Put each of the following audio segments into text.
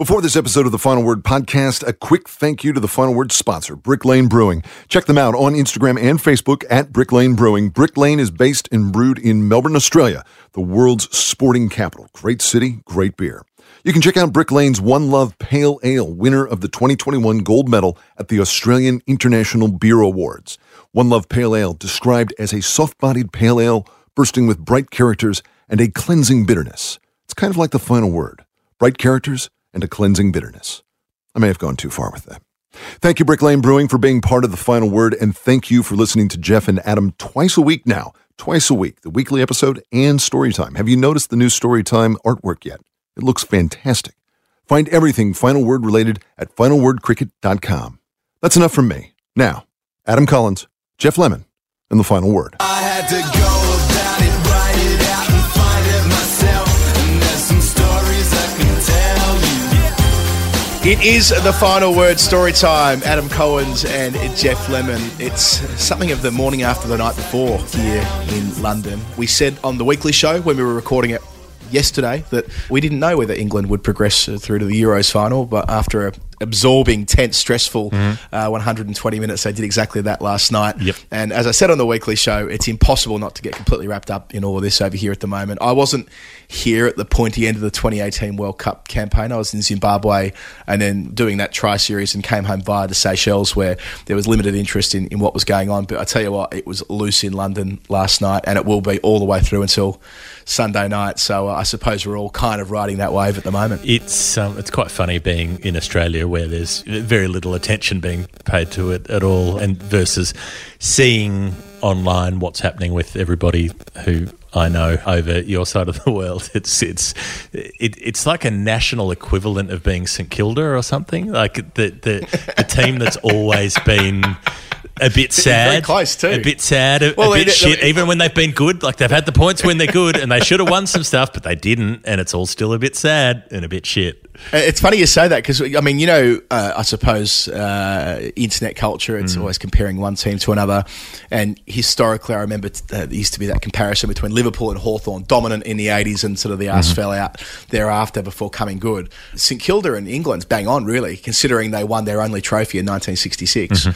Before this episode of the Final Word podcast, a quick thank you to the Final Word sponsor, Brick Lane Brewing. Check them out on Instagram and Facebook at Brick Lane Brewing. Brick Lane is based and brewed in Melbourne, Australia, the world's sporting capital. Great city, great beer. You can check out Brick Lane's One Love Pale Ale, winner of the 2021 gold medal at the Australian International Beer Awards. One Love Pale Ale, described as a soft bodied pale ale bursting with bright characters and a cleansing bitterness. It's kind of like the final word bright characters and a cleansing bitterness. I may have gone too far with that. Thank you, Brick Lane Brewing, for being part of the final word, and thank you for listening to Jeff and Adam twice a week now. Twice a week, the weekly episode and Storytime. Have you noticed the new Storytime artwork yet? It looks fantastic. Find everything Final Word related at finalwordcricket.com. That's enough from me. Now, Adam Collins, Jeff Lemon, and the final word. It is the final word story time. Adam Collins and Jeff Lemon. It's something of the morning after the night before here in London. We said on the weekly show when we were recording it yesterday that we didn't know whether England would progress through to the Euros final, but after a absorbing, tense, stressful uh, 120 minutes. They did exactly that last night. Yep. And as I said on the weekly show, it's impossible not to get completely wrapped up in all of this over here at the moment. I wasn't here at the pointy end of the 2018 World Cup campaign. I was in Zimbabwe and then doing that tri series and came home via the Seychelles where there was limited interest in, in what was going on. But I tell you what, it was loose in London last night and it will be all the way through until Sunday night. So uh, I suppose we're all kind of riding that wave at the moment. It's um, it's quite funny being in Australia where there's very little attention being paid to it at all, and versus seeing online what's happening with everybody who I know over your side of the world. It's it's it, it's like a national equivalent of being St Kilda or something. Like the the, the team that's always been. A bit sad, close too. A bit sad, a, Well, a bit it- shit. it- even when they've been good, like they've had the points when they're good, and they should have won some stuff, but they didn't, and it's all still a bit sad and a bit shit. Uh, It's funny you say that because I mean, you know, uh, I suppose uh, internet culture. It's always comparing one team to another, and historically, I remember t- uh, there used to be that comparison between Liverpool and Hawthorn, dominant in the '80s, and sort of the ass fell out thereafter before coming good. St Kilda and England's bang on, really, considering they won their only trophy in 1966.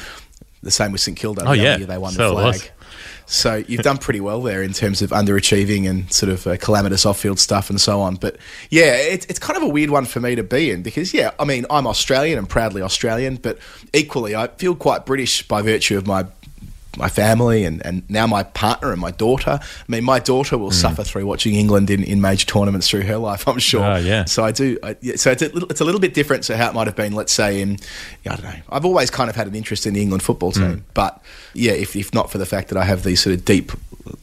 The same with St Kilda. Oh, the yeah. year they won So the flag. So you've done pretty well there in terms of underachieving and sort of uh, calamitous off-field stuff and so on. But yeah, it's it's kind of a weird one for me to be in because yeah, I mean I'm Australian and proudly Australian, but equally I feel quite British by virtue of my my family and, and now my partner and my daughter. I mean, my daughter will mm. suffer through watching England in, in major tournaments through her life, I'm sure. Oh, yeah. So I do. I, so it's a, little, it's a little bit different to how it might have been, let's say, in, I don't know. I've always kind of had an interest in the England football mm. team. But yeah, if, if not for the fact that I have these sort of deep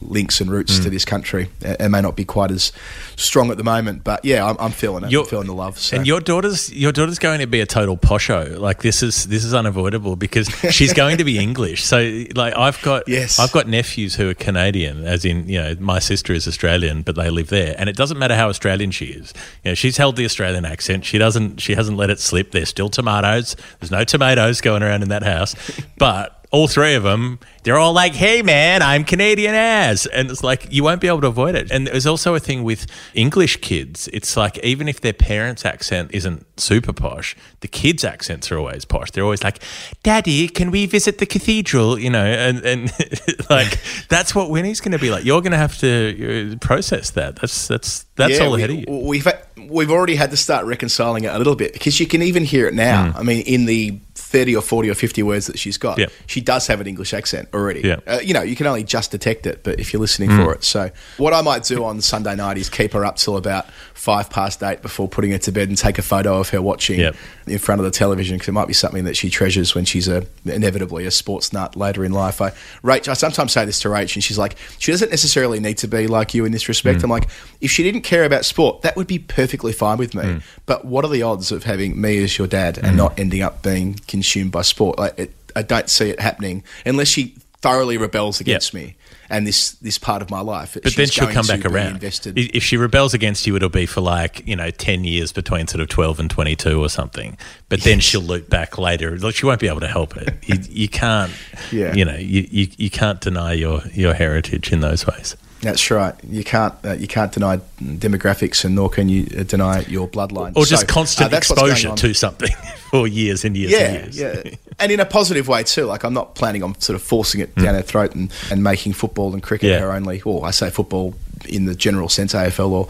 links and roots to mm. this country, it, may not be quite as strong at the moment. But yeah, I'm, I'm feeling it. I'm feeling the love. So. And your daughter's your daughter's going to be a total posho. Like this is this is unavoidable because she's going to be English. So like I've got Yes. I've got nephews who are Canadian, as in you know my sister is Australian, but they live there, and it doesn't matter how Australian she is. You know she's held the Australian accent. She doesn't she hasn't let it slip. There's still tomatoes. There's no tomatoes going around in that house, but. All three of them, they're all like, "Hey, man, I'm Canadian as," and it's like you won't be able to avoid it. And there's also a thing with English kids. It's like even if their parents' accent isn't super posh, the kids' accents are always posh. They're always like, "Daddy, can we visit the cathedral?" You know, and and like that's what Winnie's going to be like. You're going to have to uh, process that. That's that's that's Yeah, all we, ahead of you. We've we've already had to start reconciling it a little bit because you can even hear it now. I mean, in the thirty or forty or fifty words that she's got. Yeah. she does have an English accent already. Yeah. Uh, you know, you can only just detect it, but if you're listening Hmm. for it, so what I might do on Sunday night is keep her up till about five past eight before putting her to bed and take a photo of her watching Yep. In front of the television because it might be something that she treasures when she's a inevitably a sports nut later in life. I Rach, I sometimes say this to Rach, and she's like, she doesn't necessarily need to be like you in this respect. Mm. I'm like, if she didn't care about sport, that would be perfectly fine with me. Mm. But what are the odds of having me as your dad and not ending up being consumed by sport? Like, it, I don't see it happening unless she thoroughly rebels against me and this this part of my life. But then she'll come back around. Invested. If she rebels against you, it'll be for like, you know, 10 years between sort of 12 and 22 or something. But then she'll loop back later. Like, she won't be able to help it. You, you can't, Yeah. you know, you, you, you can't deny your, your heritage in those ways. That's right. You can't uh, you can't deny demographics, and nor can you uh, deny your bloodline. Or just So, uh, constant going exposure to something for years and years yeah, and years. yeah, and in a positive way too. Like I'm not planning on sort of forcing it down her throat and, and making football and cricket Yeah. her only. Or I say football in the general sense, AFL or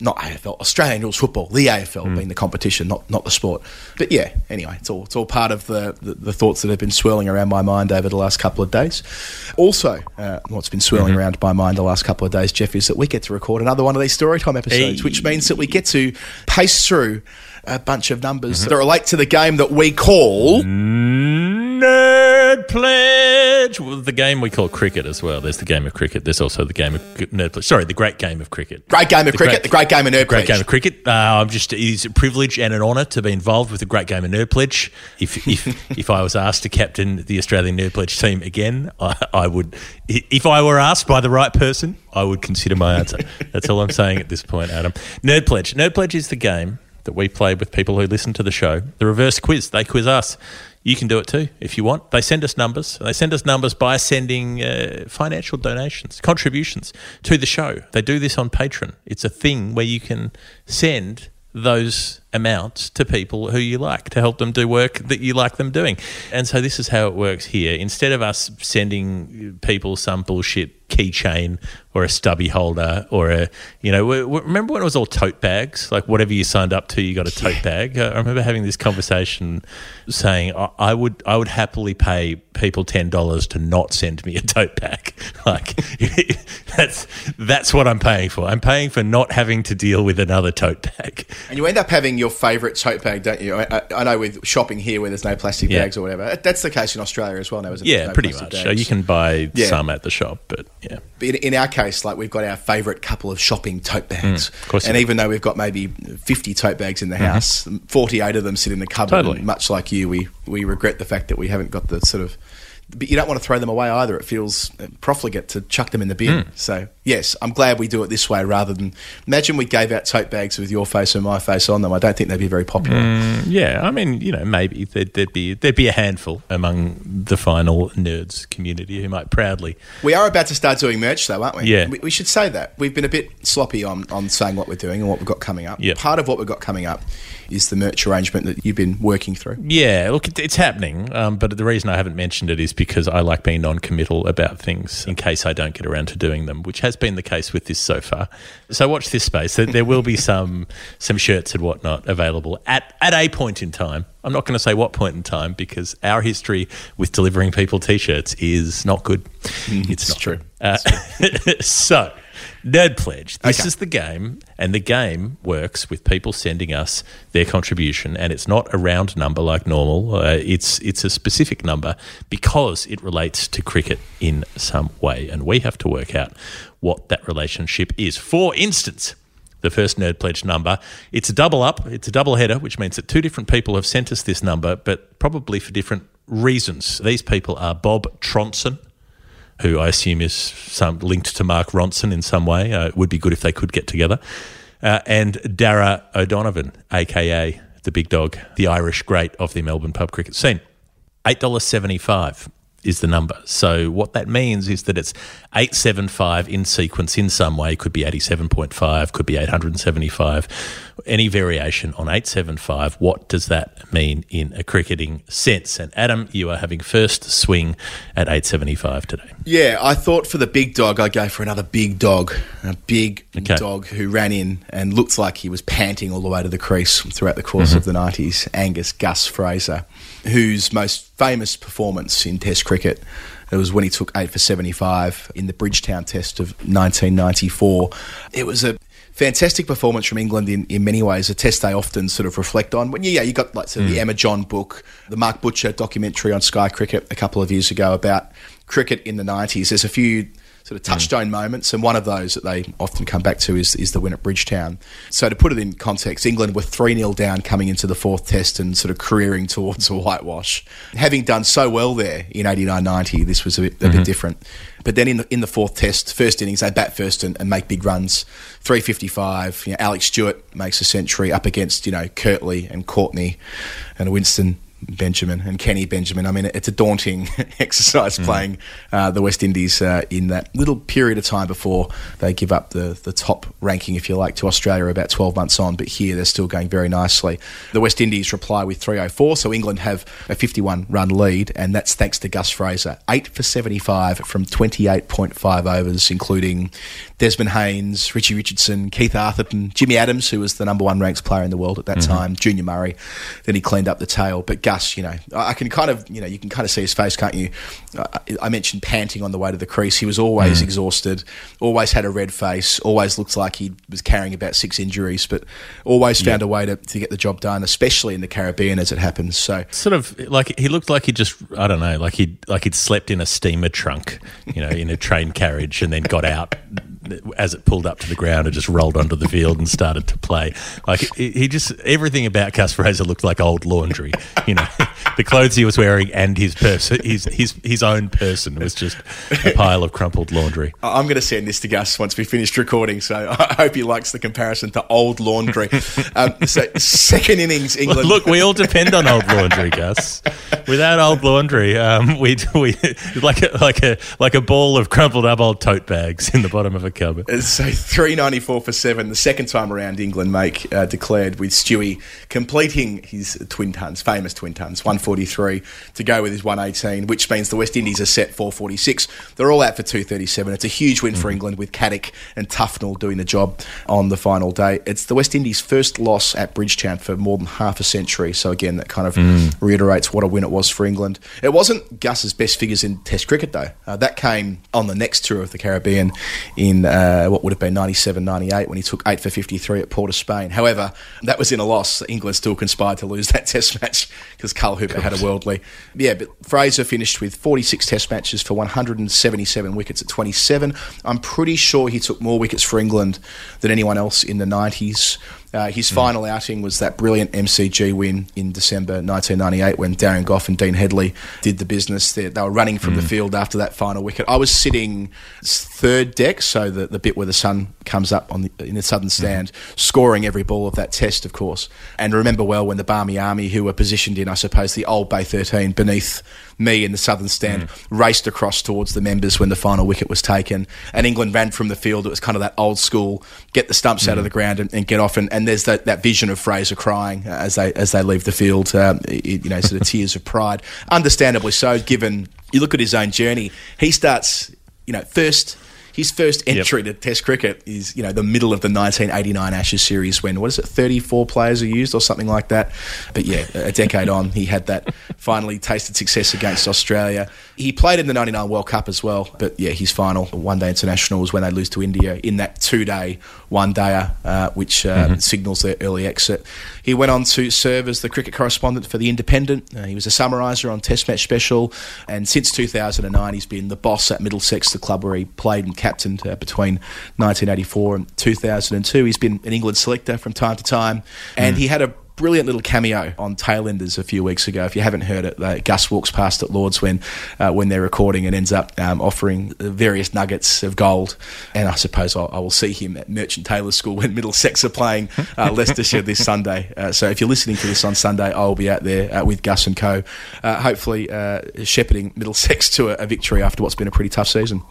not AFL, Australian rules football, the AFL hmm. being the competition, not not the sport. But yeah, anyway, it's all it's all part of the, the, the thoughts that have been swirling around my mind over the last couple of days. Also, uh, what's been swirling mm-hmm. around my mind the last couple of days, Jeff, is that we get to record another one of these storytime episodes, Hey. which means that we get to pace through a bunch of numbers mm-hmm. that relate to the game that we call. Mm-hmm. Nerd Pledge. Well, the game we call cricket as well. There's the game of cricket. There's also the game of Nerd Pledge. Sorry, the great game of cricket. Great game of cricket, the great game of Nerd Great Pledge. game of cricket. Uh, I'm just it is a privilege and an honour to be involved with the great game of Nerd Pledge. If if if I was asked to captain the Australian Nerd Pledge team again, I, I would. If I were asked by the right person, I would consider my answer. That's all I'm saying at this point, Adam. Nerd Pledge. Nerd Pledge is the game that we play with people who listen to the show. The reverse quiz. They quiz us. You can do it too if you want. They send us numbers. They send us numbers by sending uh, financial donations, contributions to the show. They do this on Patreon. It's a thing where you can send those amounts to people who you like to help them do work that you like them doing. And so this is how it works here. Instead of us sending people some bullshit keychain or a stubby holder or a, you know, w- w- remember when it was all tote bags? Like whatever you signed up to, you got a tote bag. Uh, I remember having this conversation saying I, I would I would happily pay people ten dollars to not send me a tote bag. Like that's that's what I'm paying for. I'm paying for not having to deal with another tote bag. And you end up having your favourite tote bag, don't you? I, I, know with shopping here where there's no plastic Yeah. bags or whatever. That's the case in Australia as well now, isn't it? Yeah, No pretty much. bags. So you can buy Yeah. some at the shop, but yeah. But in, in our case, like we've got our favourite couple of shopping tote bags, Mm, of course and even though we've got maybe fifty tote bags in the house, forty-eight of them sit in the cupboard. Mm-hmm. Totally. much like you, we we regret the fact that we haven't got the sort of. But you don't want to throw them away either. It feels uh, profligate to chuck them in the bin. Mm. So yes, I'm glad we do it this way rather than imagine we gave out tote bags with your face and my face on them. I don't think they'd be very popular. Mm. Yeah, I mean, you know, maybe there'd, there'd be there'd be a handful among the final nerds community who might proudly. We are about to start doing merch, though, aren't we? Yeah. We, we should say that. We've been a bit sloppy on, on saying what we're doing and what we've got coming up. Yep. Part of what we've got coming up is the merch arrangement that you've been working through. Yeah, look, it's happening, um, but the reason I haven't mentioned it is because I like being non-committal about things in case I don't get around to doing them, which has been the case with this so far. So watch this space. There, will be some some shirts and whatnot available at at a point in time. I'm not going to say what point in time because our history with delivering people t-shirts is not good. it's not true. Uh, so, Nerd Pledge. This Okay. is the game, and the game works with people sending us their contribution, and it's not a round number like normal. Uh, it's it's a specific number because it relates to cricket in some way, and we have to work out what that relationship is. For instance. The first Nerd Pledge number. It's a double up, it's a double header, which means that two different people have sent us this number, but probably for different reasons. These people are Bob Tronson, who I assume is some linked to Mark Ronson in some way. Uh, it would be good if they could get together. Uh, and Darragh O'Donovan, aka the big dog, the Irish great of the Melbourne pub cricket scene. $8.75 is the number. So what that means is that it's 875 in sequence in some way, could be 87.5, could be 875, any variation on 875. What does that mean in a cricketing sense? And Adam, you are having first swing at 875 today. Yeah, I thought for the big dog, I'd go for another big dog. A big Okay. dog who ran in and looked like he was panting all the way to the crease throughout the course mm-hmm. of the 90s. Angus Gus Fraser, whose most famous performance in Test cricket it was when he took eight for 75 in the Bridgetown Test of 1994. It was a fantastic performance from England in, in many ways, a test they often sort of reflect on. When you, yeah, you got like sort of the mm. Emma John book, the Mark Butcher documentary on Sky Cricket a couple of years ago about cricket in the 90s. There's a few sort of touchstone mm. moments, and one of those that they often come back to is, is the win at Bridgetown. So to put it in context, England were 3 0 down coming into the fourth test and sort of careering towards a whitewash. Having done so well there in 89 90, this was a bit, a bit mm-hmm. different. But then in the, in the fourth test, first innings, they bat first and, and make big runs. 355, you know, Alex Stewart makes a century up against, you know, Curtly and Courtney and Winston Benjamin and Kenny Benjamin. I mean, it's a daunting exercise playing uh, the West Indies uh, in that little period of time before they give up the, the top ranking, if you like, to Australia about 12 months on. But here they're still going very nicely. The West Indies reply with 304, so England have a 51 run lead, and that's thanks to Gus Fraser. 8 for 75 from 28.5 overs, including Desmond Haynes, Richie Richardson, Keith Arthurton, Jimmy Adams, who was the number one ranked player in the world at that time, Junior Murray. Then he cleaned up the tail. But Gus, you know, I can kind of, you know, you can kind of see his face, can't you? I- I mentioned panting on the way to the crease. He was always hmm. exhausted, always had a red face, always looked like he was carrying about six injuries, but always found a way to, to get the job done, especially in the Caribbean as it happens. So Sort of like he looked like he just I don't know like he like he'd slept in a steamer trunk, you know, in a train carriage, and then got out as it pulled up to the ground and just rolled onto the field and started to play. Like he, he just everything about Gus Fraser looked like old laundry. You know, the clothes he was wearing and his person, his his his own person was just a pile of crumpled laundry. I'm going to send this to Gus once we finished recording, so I hope he likes the comparison to old laundry. um, so, second innings, England. Look, we all depend on old laundry, Gus. Without old laundry, um, we we like a, like a like a ball of crumpled up old tote bags in the bottom of a cupboard. So 394 for seven. The second time around, England make uh, declared with Stewie completing his twin tons, famous twin tons, 143 to go with his 118, which means the West Indies are set 446. They're all out for 237. It's a huge win for England with Caddick and Tufnell doing the job on the final day. It's the West Indies' first loss at Bridgetown for more than half a century. So again, that kind of reiterates what a win it was for England. It wasn't Gus's best figures in Test cricket though. Uh, that came on the next tour of the Caribbean in uh, what would have been 97 98 when he took 8 for 53 at Port of Spain. However, that was in a loss. England still conspired to lose that Test match because Carl Hooper had a worldly. Yeah, but Fraser finished with 46 Test matches for 177 wickets at 27. I'm pretty sure he took more wickets for England than anyone else in the 90s. Uh, his final outing was that brilliant MCG win in December 1998 when Darren Gough and Dean Headley did the business. They, they were running from the field after that final wicket. I was sitting third deck, so the, the bit where the sun comes up on the, in the southern stand, scoring every ball of that test, of course. And remember well when the Barmy Army, who were positioned in, I suppose, the old Bay 13 beneath me in the southern stand, raced across towards the members when the final wicket was taken. And England ran from the field. It was kind of that old school, get the stumps out of the ground and, and get off. And, and there's that, that vision of Fraser crying as they as they leave the field, um, you know, sort of tears of pride. Understandably so, given you look at his own journey. He starts, you know, first. His first entry to Test cricket is, you know, the middle of the 1989 Ashes series when what is it, 34 players are used or something like that. But yeah, a decade on, he had that finally tasted success against Australia. He played in the 99 World Cup as well. But yeah, his final one day international was when they lose to India in that two day one dayer, uh, which uh, signals their early exit. He went on to serve as the cricket correspondent for The Independent. Uh, he was a summariser on Test Match Special, and since 2009, he's been the boss at Middlesex, the club where he played and captained uh, between 1984 and 2002. He's been an England selector from time to time, and he had a brilliant little cameo on Tailenders a few weeks ago. If you haven't heard it, uh, Gus walks past at Lords when uh, when they're recording and ends up um, offering various nuggets of gold. And I suppose I'll, I will see him at Merchant Taylor School when Middlesex are playing uh, Leicestershire this Sunday. Uh, so if you're listening to this on Sunday, I'll be out there uh, with Gus and Co. Uh, hopefully uh, shepherding Middlesex to a, a victory after what's been a pretty tough season.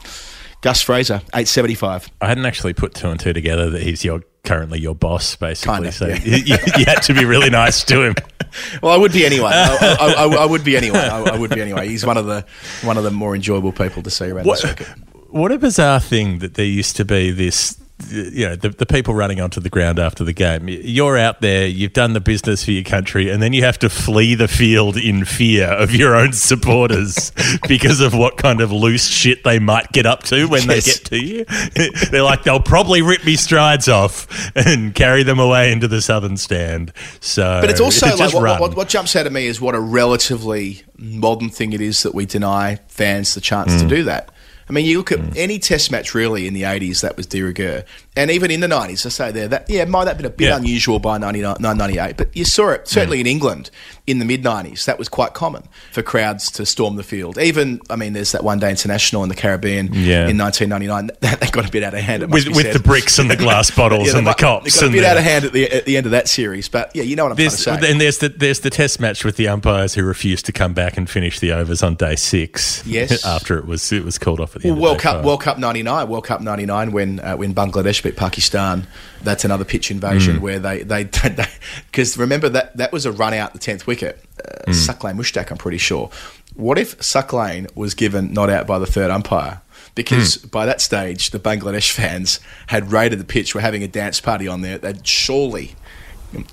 Gus Fraser, 875. I hadn't actually put two and two together that he's your currently your boss, basically. Kinda, so yeah. you, you, had to be really nice to him. Well, I would be anyway. I, I, I, I would be anyway. I, I would be anyway. He's one of the one of the more enjoyable people to see around the circuit. what a bizarre thing that there used to be this. You know, the, the people running onto the ground after the game. You're out there, you've done the business for your country, and then you have to flee the field in fear of your own supporters because of what kind of loose shit they might get up to when Yes. they get to you. They're like, they'll probably rip me strides off and carry them away into the southern stand. So, But it's also like what, what, what jumps out at me is what a relatively modern thing it is that we deny fans the chance Mm. to do that. I mean, you look at mm. any Test match really in the '80s that was de rigueur, and even in the '90s. I say there that yeah, might have been a bit Yeah. unusual by 1998, but you saw it certainly in England in the mid '90s. That was quite common for crowds to storm the field. Even I mean, there's that one day international in the Caribbean Yeah. in 1999 that, that got a bit out of hand. it With- with the bricks and the glass bottles Yeah, and the cops It got a bit the- out of hand at the at the end of that series, but yeah, you know what I'm There's, trying to say. and there's the there's the test match with the umpires who refused to come back and finish the overs on day six. Yes. after it was it was called off at the Well, end. World Cup, five. World Cup '99, World Cup '99, when uh, when Bangladesh beat Pakistan, that's another pitch invasion Mm. where they they because remember that that was a run out the tenth wicket, uh, Mm. Saqlain Mushtaq, I'm pretty sure. What if Saqlain was given not out by the third umpire? Because Mm. by that stage, the Bangladesh fans had raided the pitch, were having a dance party on there. They'd surely,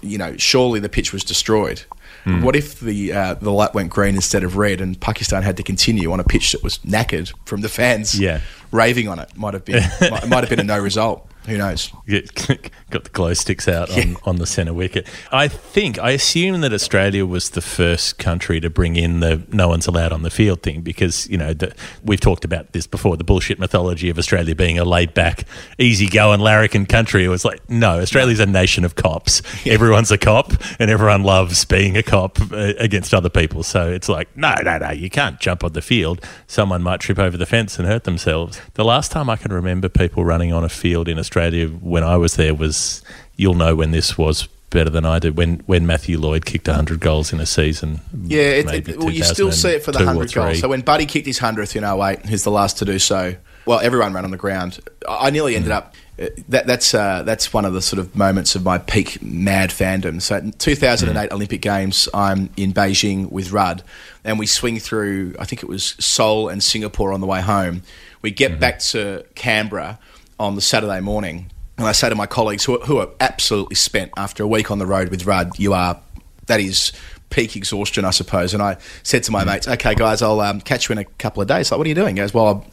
you know, surely the pitch was destroyed. Hmm. What if the uh, the light went green instead of red, and Pakistan had to continue on a pitch that was knackered from the fans Yeah. raving on it? Might have been might, might have been a no result. Who knows? Get- got the glow sticks out on, on the centre wicket. I think, I assume that Australia was the first country to bring in the no one's allowed on the field thing because, you know, the, we've talked about this before the bullshit mythology of Australia being a laid back, easygoing larrikin country. It was like, no, Australia's a nation of cops. Everyone's a cop and everyone loves being a cop uh, against other people. So it's like, no, no, no, you can't jump on the field. Someone might trip over the fence and hurt themselves. The last time I can remember people running on a field in Australia when I was there was, you'll know when this was better than I did, when, when Matthew Lloyd kicked 100 goals in a season. Yeah, it, it, well, you still see it for the 2002 or hundred goals. So when Buddy kicked his hundredth in 08, who's the last to do so, well, everyone ran on the ground. I nearly ended up. uh, That, that's uh, that's one of the sort of moments of my peak mad fandom. So, in 2008 Olympic Games, I'm in Beijing with Rudd, and we swing through. I think it was Seoul and Singapore on the way home. We get back to Canberra on the Saturday morning, and I say to my colleagues who are, who are absolutely spent after a week on the road with Rudd, you are that is peak exhaustion, I suppose. And I said to my mates, "Okay, guys, I'll um, catch you in a couple of days." Like, what are you doing? He goes, "Well,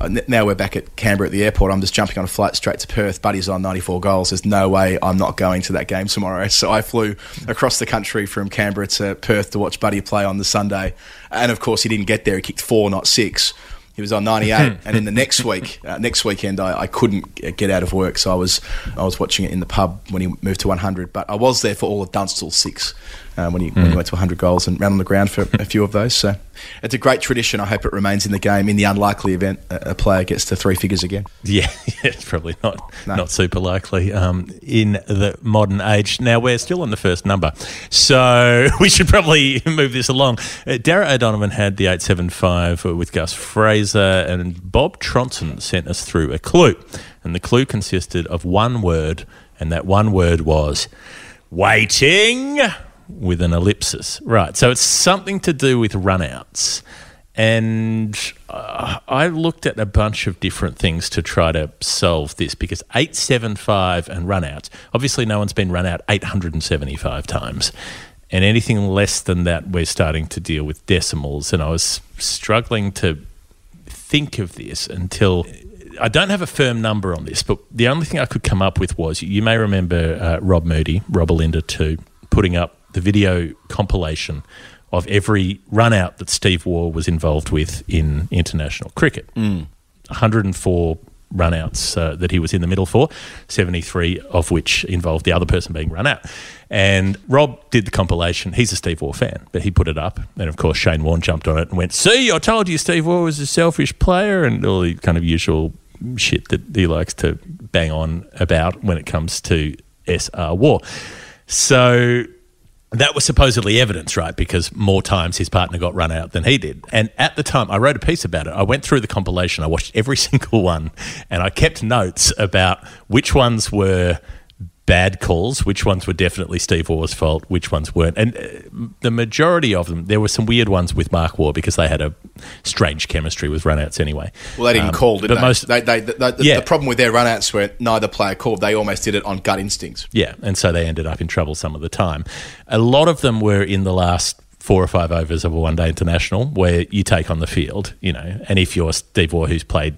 I'm, now we're back at Canberra at the airport. I'm just jumping on a flight straight to Perth. Buddy's on 94 goals. There's no way I'm not going to that game tomorrow." So I flew across the country from Canberra to Perth to watch Buddy play on the Sunday. And of course, he didn't get there. He kicked four, not six he was on 98 and in the next week uh, next weekend I, I, couldn't get out of work so I was I was watching it in the pub when he moved to 100 but I was there for all of Dunstall 6 um, when, he, mm. when, he, went to 100 goals and ran on the ground for a few of those. So it's a great tradition. I hope it remains in the game in the unlikely event a player gets to three figures again. Yeah, yeah it's probably not no. not super likely um, in the modern age. Now, we're still on the first number, so we should probably move this along. Uh, O'Donovan had the 875 with Gus Fraser, and Bob Tronson sent us through a clue. And the clue consisted of one word, and that one word was waiting with an ellipsis. Right, so it's something to do with runouts. And uh, I looked at a bunch of different things to try to solve this because 875 and runouts, obviously, no one's been run out 875 times. And anything less than that, we're starting to deal with decimals. And I was struggling to think of this until I don't have a firm number on this, but the only thing I could come up with was you may remember uh, Rob Moody, Rob Alinda too, putting up the video compilation of every run out that Steve Waugh was involved with in international cricket. 104 runouts uh, that he was in the middle for, 73 of which involved the other person being run out. And Rob did the compilation. He's a Steve Waugh fan, but he put it up. And of course, Shane Warne jumped on it and went, See, I told you Steve Waugh was a selfish player, and all the kind of usual shit that he likes to bang on about when it comes to SR Waugh. So that was supposedly evidence, right? Because more times his partner got run out than he did. And at the time, I wrote a piece about it. I went through the compilation, I watched every single one, and I kept notes about which ones were bad calls, which ones were definitely Steve Waugh's fault, which ones weren't. And uh, the majority of them, there were some weird ones with Mark Waugh because they had a strange chemistry with runouts anyway. Well, they didn't Um, call, didn't but they? most- they, they, the, the, Yeah. the problem with their runouts were neither player called. They almost did it on gut instincts. Yeah, and so they ended up in trouble some of the time. A lot of them were in the last four or five overs of a one day international where you take on the field, you know, and if you're Steve Waugh who's played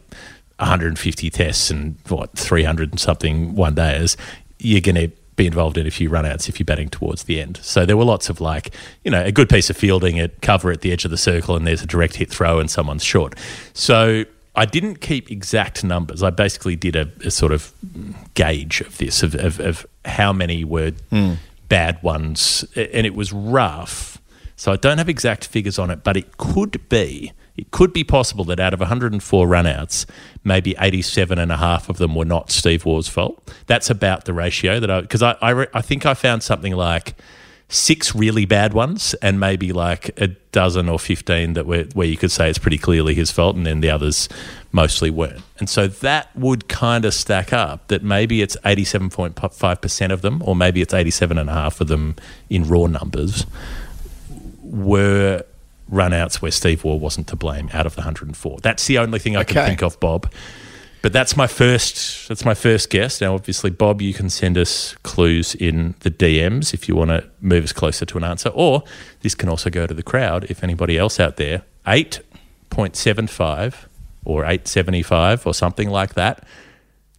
150 tests and what 300 and something one days, you're going to be involved in a few runouts if you're batting towards the end. So there were lots of like, you know, a good piece of fielding at cover at the edge of the circle and there's a direct hit throw and someone's short. So I didn't keep exact numbers. I basically did a, a sort of gauge of this, of, of, of how many were hmm. bad ones, and it was rough. So I don't have exact figures on it, but it could be, it could be possible that out of 104 runouts, maybe 87 and a half of them were not Steve Waugh's fault. That's about the ratio that I, because I, I, I think I found something like six really bad ones and maybe like a dozen or 15 that were where you could say it's pretty clearly his fault and then the others mostly weren't and so that would kind of stack up that maybe it's 87.5% of them or maybe it's 87.5 of them in raw numbers were runouts where Steve Waugh wasn't to blame out of the 104 that's the only thing I can think of Bob but that's my first. That's my first guess. Now, obviously, Bob, you can send us clues in the DMs if you want to move us closer to an answer, or this can also go to the crowd if anybody else out there. Eight point seven five or eight seventy five or something like that.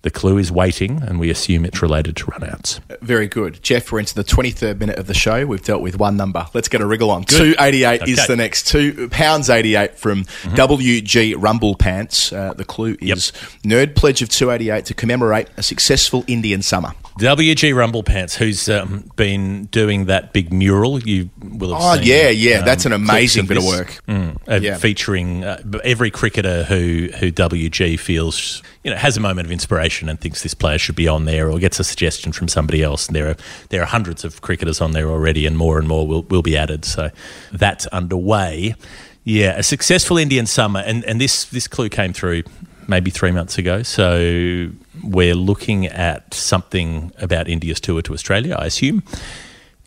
The clue is waiting, and we assume it's related to runouts. Very good. Jeff, we're into the 23rd minute of the show. We've dealt with one number. Let's get a wriggle on. 288 is the next. Two pounds 88 from WG Rumblepants. Uh, the clue is Nerd Pledge of 288 to commemorate a successful Indian summer. WG Rumblepants, who's um, been doing that big mural, you will have Oh, seen. yeah, yeah. That's an amazing bit of work. Mm, uh, Yeah. featuring uh, every cricketer who who WG feels you know has a moment of inspiration and thinks this player should be on there, or gets a suggestion from somebody else. And there are there are hundreds of cricketers on there already, and more and more will will be added. So that's underway. Yeah, a successful Indian summer, and and this this clue came through maybe three months ago. So we're looking at something about India's tour to Australia, I assume.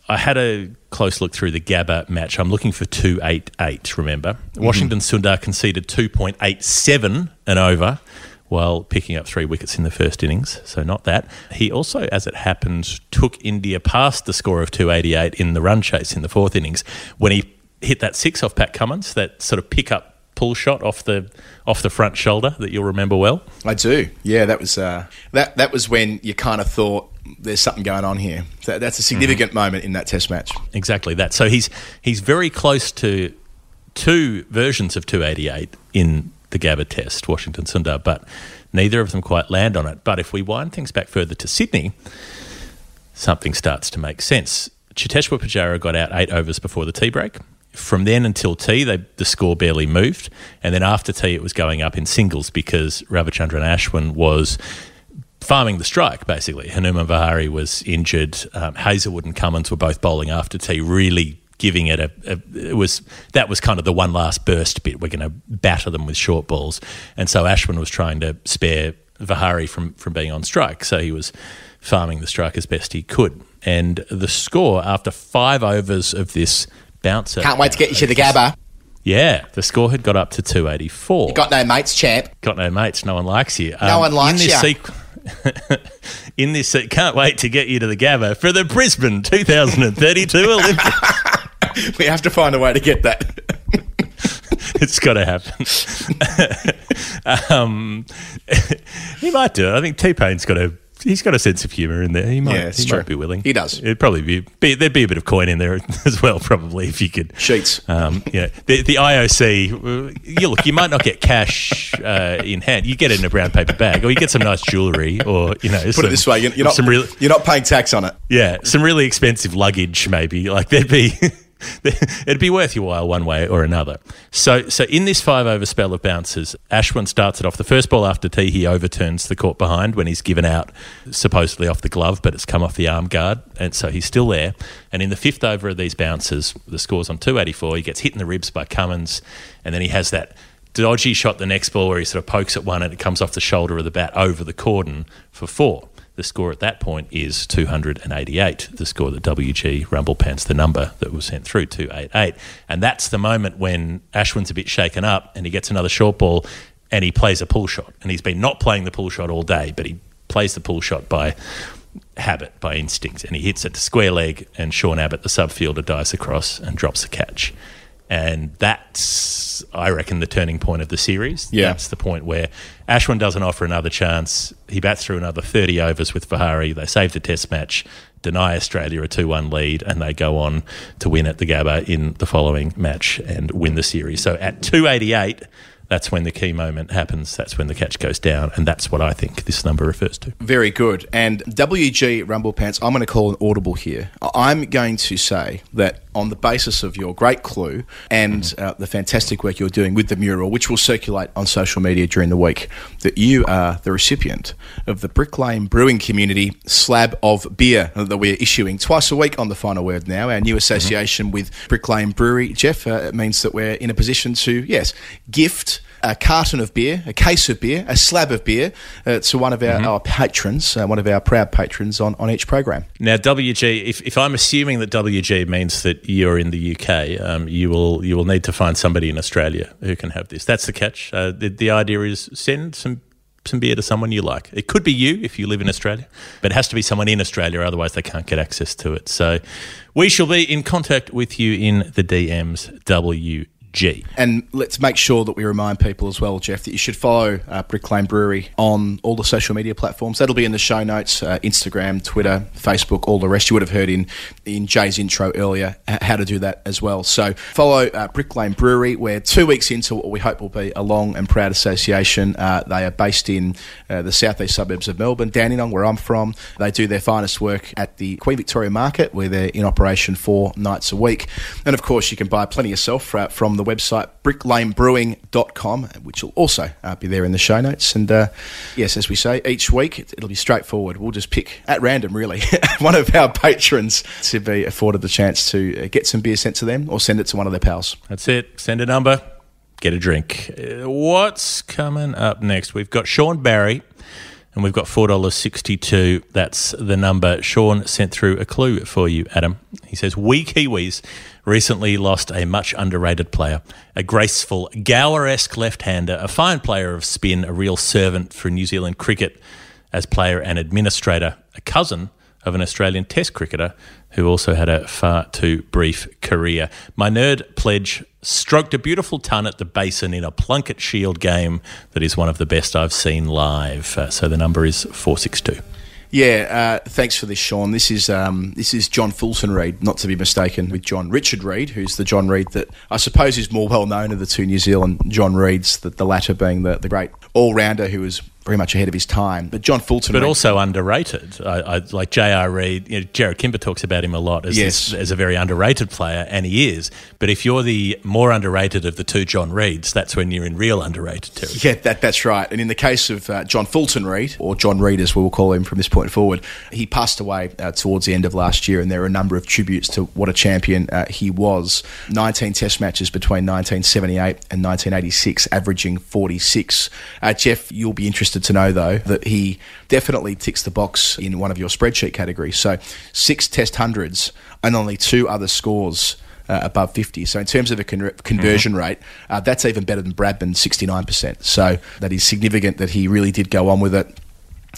I had a close look through the Gabba match. I'm looking for 288, remember? Mm-hmm. Washington Sundar conceded 2.87 and over while picking up three wickets in the first innings, so not that. He also, as it happened, took India past the score of 288 in the run chase in the fourth innings when he hit that six off Pat Cummins, that sort of pick up pull shot off the off the front shoulder that you'll remember well. I do. Yeah, that was uh, that. That was when you kind of thought there's something going on here. That, that's a significant moment in that Test match. Exactly that. So he's he's very close to two versions of 288 in the Gabba test, Washington Sundar, but neither of them quite land on it. But if we wind things back further to Sydney, something starts to make sense. Cheteshwar Pujara got out eight overs before the tea break. From then until tea, they, the score barely moved. And then after tea, it was going up in singles because Ravichandran Ashwin was farming the strike, basically. Hanuman Vihari was injured. Um, Hazlewood and Cummins were both bowling after tea, really giving it a, a. It was that was kind of the one last burst bit. We're going to batter them with short balls, and so Ashwin was trying to spare Vihari from from being on strike. So he was farming the strike as best he could. And the score after five overs of this bouncer. Can't wait to get you to the Gabba. Yeah, the score had got up to 284 Got no mates, champ. got no mates. No one likes you. No um, one likes in this ya. sequ- in this, se- can't wait to get you to the Gabba for the Brisbane 2032 Olympics. We have to find a way to get that. it's got to happen. um, he might do it. I think T Pain's got a. He's got a sense of humour in there. He might. Yeah, he true. might be willing. He does. It'd probably be, be. There'd be a bit of coin in there as well, probably, if you could. Sheets. Um, yeah, the, the IOC. You look, you might not get cash uh, in hand. You get it in a brown paper bag, or you get some nice jewellery, or you know. Put it this way: you're, you're not some real, you're not paying tax on it. yeah, some really expensive luggage, maybe. Like there'd be, it'd be worth your while one way or another. So, so in this five over spell of bounces, Ashwin starts it off. The first ball after tea, he overturns the caught behind when he's given out, supposedly off the glove, but it's come off the arm guard, and so he's still there. And in the fifth over of these bounces, the score's on two eighty four. He gets hit in the ribs by Cummins, and then he has that. Dodgy shot the next ball where he sort of pokes at one and it comes off the shoulder of the bat over the cordon for four. The score at that point is 288, the score that WG Rumblepants, the number that was sent through, 288. And that's the moment when Ashwin's a bit shaken up and he gets another short ball and he plays a pull shot. And he's been not playing the pull shot all day, but he plays the pull shot by habit, by instinct. And he hits it to square leg, and Sean Abbott, the subfielder, dives across and drops the catch. And that's, I reckon, the turning point of the series. Yeah. That's the point where Ashwin doesn't offer another chance. He bats through another 30 overs with Vihari. They save the test match, deny Australia a 2 1 lead, and they go on to win at the Gabba in the following match and win the series. So at 288, that's when the key moment happens. That's when the catch goes down, and that's what I think this number refers to. Very good. And WG Rumblepants, I'm going to call an audible here. I'm going to say that on the basis of your great clue and uh, the fantastic work you're doing with the mural, which will circulate on social media during the week, that you are the recipient of the Brick Lane Brewing Community slab of beer that we're issuing twice a week on the final word now. Our new association with Brick Lane Brewery, Jeff, uh, it means that we're in a position to, yes, gift a carton of beer, a case of beer, a slab of beer uh, to one of our, our patrons, uh, one of our proud patrons on, on each program. Now, WG, if, if I'm assuming that WG means that you're in the UK, um, you will you will need to find somebody in Australia who can have this. That's the catch. Uh, the, the idea is send some some beer to someone you like. It could be you if you live in Australia, but it has to be someone in Australia, otherwise they can't get access to it. So we shall be in contact with you in the DMs, WG. And let's make sure that we remind people as well, Jeff, that you should follow uh, Brick Lane Brewery on all the social media platforms. That'll be in the show notes uh, Instagram, Twitter, Facebook, all the rest. You would have heard in, in Jay's intro earlier how to do that as well. So follow uh, Brick Lane Brewery. We're two weeks into what we hope will be a long and proud association. Uh, they are based in uh, the southeast suburbs of Melbourne, Dandenong, where I'm from. They do their finest work at the Queen Victoria Market, where they're in operation four nights a week. And of course, you can buy plenty yourself uh, from the website bricklanebrewing.com, which will also uh, be there in the show notes. And uh, yes, as we say, each week it, it'll be straightforward. We'll just pick at random, really, one of our patrons to be afforded the chance to uh, get some beer sent to them or send it to one of their pals. That's it. Send a number, get a drink. Uh, What's coming up next? We've got Sean Barry, and we've got four dollars sixty-two. That's the number. Sean sent through a clue for you, Adam. He says we Kiwis recently lost a much underrated player, a graceful Gower-esque left-hander, a fine player of spin, a real servant for New Zealand cricket as player and administrator, a cousin of an Australian Test cricketer who also had a far too brief career. My nerd pledge stroked a beautiful ton at the basin in a Plunkett Shield game that is one of the best I've seen live. Uh, so the number is 462. Yeah, uh, thanks for this, Sean. This is um, this is John Fulton Reid, not to be mistaken with John Richard Reid, who's the John Reid that I suppose is more well known of the two New Zealand John Reids, the, the latter being the, the great all rounder who was very much ahead of his time. But John Fulton, But also underrated. I, I, like J.R. Reid, you know, Jarrod Kimber talks about him a lot as, Yes. this, as a very underrated player, and he is. But if you're the more underrated of the two John Reids, that's when you're in real underrated territory. Yeah, that, that's right. And in the case of uh, John Fulton Reid, or John Reid as we will call him from this point forward, he passed away uh, towards the end of last year, and there are a number of tributes to what a champion uh, he was. 19 test matches between 1978 and 1986, averaging 46. Uh, Jeff, you'll be interested to know, though, that he definitely ticks the box in one of your spreadsheet categories. So, six test hundreds and only two other scores uh, above 50. So in terms of a con- conversion rate, uh, that's even better than Bradman, 69%. So that is significant that he really did go on with it.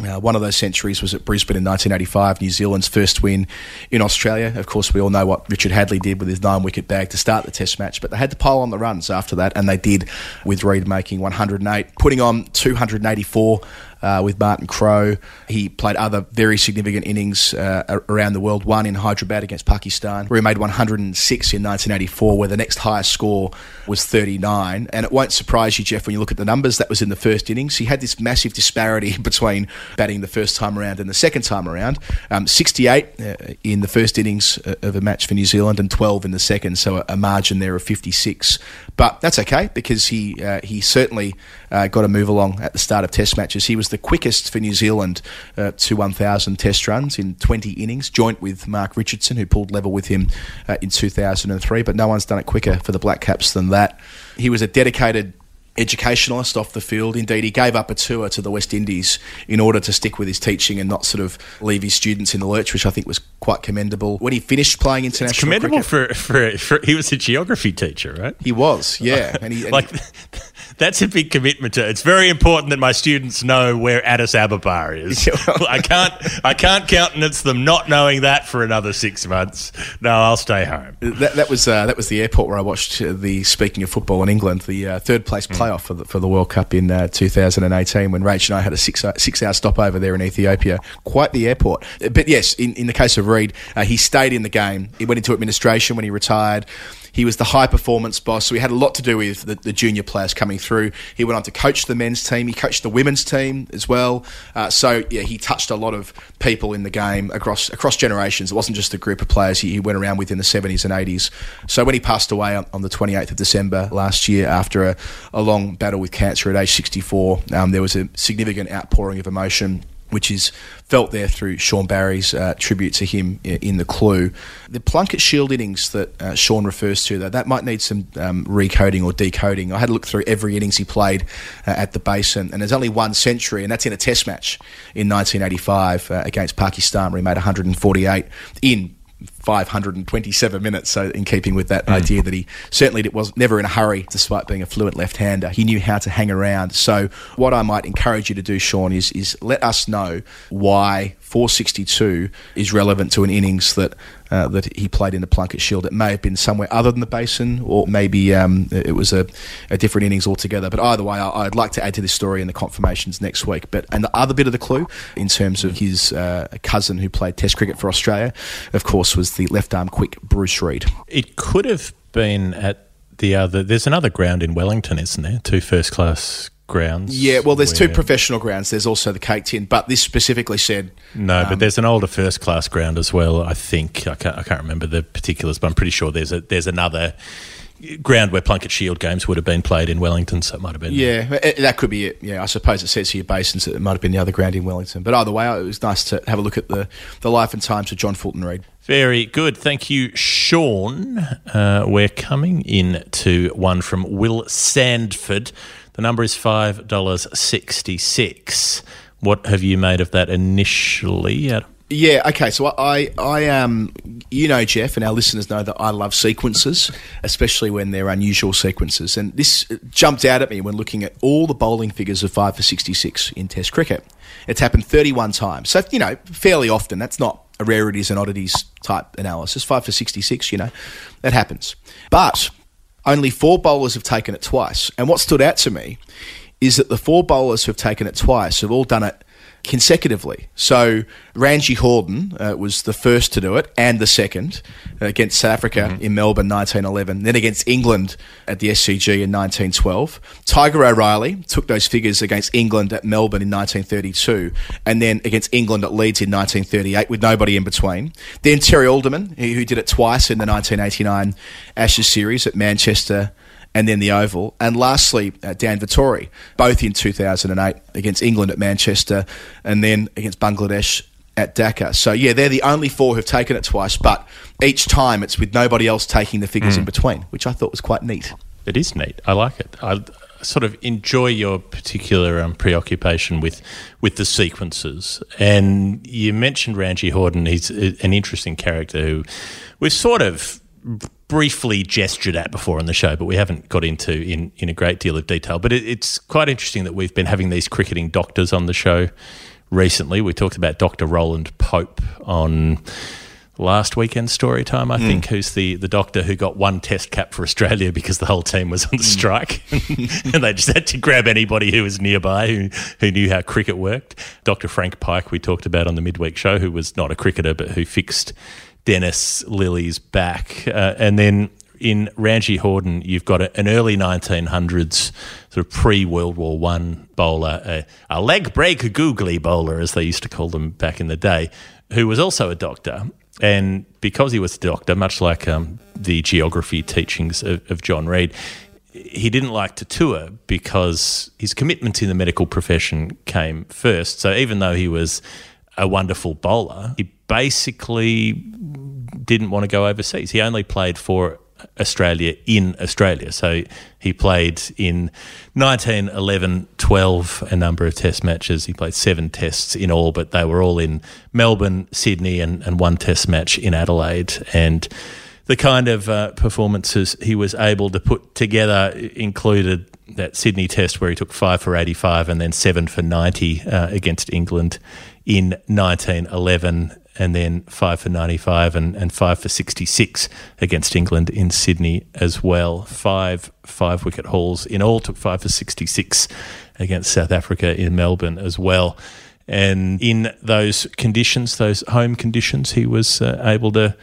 Uh, one of those centuries was at Brisbane in 1985, New Zealand's first win in Australia. Of course, we all know what Richard Hadlee did with his nine wicket bag to start the Test match, but they had to pile on the runs after that, and they did with Reid making 108, putting on 284 uh, with Martin Crowe. He played other very significant innings uh, around the world. One in Hyderabad against Pakistan, where he made 106 in 1984, where the next highest score was 39. And it won't surprise you, Jeff, when you look at the numbers. That was in the first innings. He had this massive disparity between batting the first time around and the second time around. Um, 68 uh, in the first innings uh, of a match for New Zealand, and 12 in the second. So a, a margin there of 56. But that's okay because he uh, he certainly uh, got to move along at the start of Test matches. He was the quickest for New Zealand uh, to 1,000 Test runs in 20 innings, joint with Mark Richardson, who pulled level with him uh, in 2003. But no one's done it quicker for the Black Caps than that. He was a dedicated educationalist off the field. Indeed, he gave up a tour to the West Indies in order to stick with his teaching and not sort of leave his students in the lurch, which I think was quite commendable. When he finished playing international It's commendable cricket, for, for, for he was a geography teacher, right? he was, yeah, and he, and like that's a big commitment to it's very important that my students know where Addis Ababa is. I can't I can't countenance them not knowing that for another six months. No, I'll stay home. That, that was uh, that was the airport where I watched uh, the speaking of football in England, the uh, third place playoff for the, for the World Cup in uh, 2018 when Rach and I had a six uh, six hour stopover there in Ethiopia. Quite the airport. But yes, in, in the case of Reid, uh, he stayed in the game. He went into administration when he retired. He was the high performance boss, so he had a lot to do with the, the junior players coming through. He went on to coach the men's team. He coached the women's team as well. Uh, so yeah, he touched a lot of people in the game across across generations. It wasn't just a group of players he, he went around with in the 70s and 80s. So when he passed away on, on the 28th of December last year after a, a long battle with cancer at age 64, um, there was a significant outpouring of emotion which is felt there through Sean Barry's uh, tribute to him in the Clue. The Plunkett Shield innings that uh, Sean refers to, though, that might need some um, recoding or decoding. I had a look through every innings he played uh, at the Basin, and there's only one century, and that's in a Test match in 1985 uh, against Pakistan, where he made 148 in 527 minutes. So, in keeping with that idea that he certainly was never in a hurry, despite being a fluent left-hander, he knew how to hang around. So, what I might encourage you to do, Sean, is is let us know why 462 is relevant to an innings that uh, that he played in the Plunkett Shield. It may have been somewhere other than the Basin, or maybe um, it was a, a different innings altogether. But either way, I, I'd like to add to this story in the confirmations next week. But and the other bit of the clue, in terms of his uh, cousin who played Test cricket for Australia, of course, was the left arm quick Bruce Reid. It could have been at the other. There's another ground in Wellington, isn't there? Two first class grounds. Yeah, well, there's two professional grounds. There's also the Cake Tin, but this specifically said No, um, but there's an older first class ground as well. I think I can't, I can't remember the particulars, but I'm pretty sure there's a there's another ground where Plunkett Shield games would have been played in Wellington. So it might have been. Yeah, eh, that could be it. Yeah, I suppose it says here Basins. It might have been the other ground in Wellington. But either way, it was nice to have a look at the, the life and times of John Fulton Reid. Very good. Thank you, Sean. Uh, we're coming in to one from Will Sandford. The number is $5.66. What have you made of that initially? Adam? Yeah, okay. So I, I, um, you know, Geoff, and our listeners know that I love sequences, especially when they're unusual sequences. And this jumped out at me when looking at all the bowling figures of five for sixty-six in Test cricket. It's happened thirty-one times, so you know, fairly often. That's not a rarities and oddities type analysis. Five for sixty-six, you know, that happens. But only four bowlers have taken it twice. And what stood out to me is that the four bowlers who have taken it twice have all done it consecutively. So Ranji Hordern uh, was the first to do it and the second uh, against South Africa in Melbourne 1911, then against England at the SCG in 1912. Tiger O'Reilly took those figures against England at Melbourne in 1932 and then against England at Leeds in 1938 with nobody in between. Then Terry Alderman, who did it twice in the 1989 Ashes series at Manchester and then the Oval. And lastly, uh, Dan Vittori, both in 2008 against England at Manchester and then against Bangladesh at Dhaka. So, yeah, they're the only four who've taken it twice, but each time it's with nobody else taking the figures in between, which I thought was quite neat. It is neat. I like it. I sort of enjoy your particular um, preoccupation with with the sequences. And you mentioned Ranji Hordern. He's an interesting character who we've sort of briefly gestured at before on the show, but we haven't got into in, in a great deal of detail. But it, it's quite interesting that we've been having these cricketing doctors on the show recently. We talked about Dr. Roland Pope on last weekend story time, I hmm. think, who's the, the doctor who got one test cap for Australia because the whole team was on the hmm. strike. and they just had to grab anybody who was nearby who, who knew how cricket worked. Dr. Frank Pyke, we talked about on the midweek show, who was not a cricketer, but who fixed Dennis Lillee's back. Uh, and then in Ranji Hordern, you've got a, an early 1900s sort of pre World War One bowler, a, a leg break googly bowler, as they used to call them back in the day, who was also a doctor. And because he was a doctor, much like um, the geography teachings of, of John Reid, he didn't like to tour because his commitment in the medical profession came first. So even though he was a wonderful bowler, he basically didn't want to go overseas. He only played for Australia in Australia. So he played in 1911 12, a number of test matches. He played seven tests in all, but they were all in Melbourne, Sydney, and, and one test match in Adelaide. And the kind of uh, performances he was able to put together included that Sydney test where he took five for 85 and then seven for 90 uh, against England in 1911 and then five for 95 and, and five for 66 against England in Sydney as well. Five five wicket hauls in all, took five for 66 against South Africa in Melbourne as well. And in those conditions, those home conditions, he was uh, able to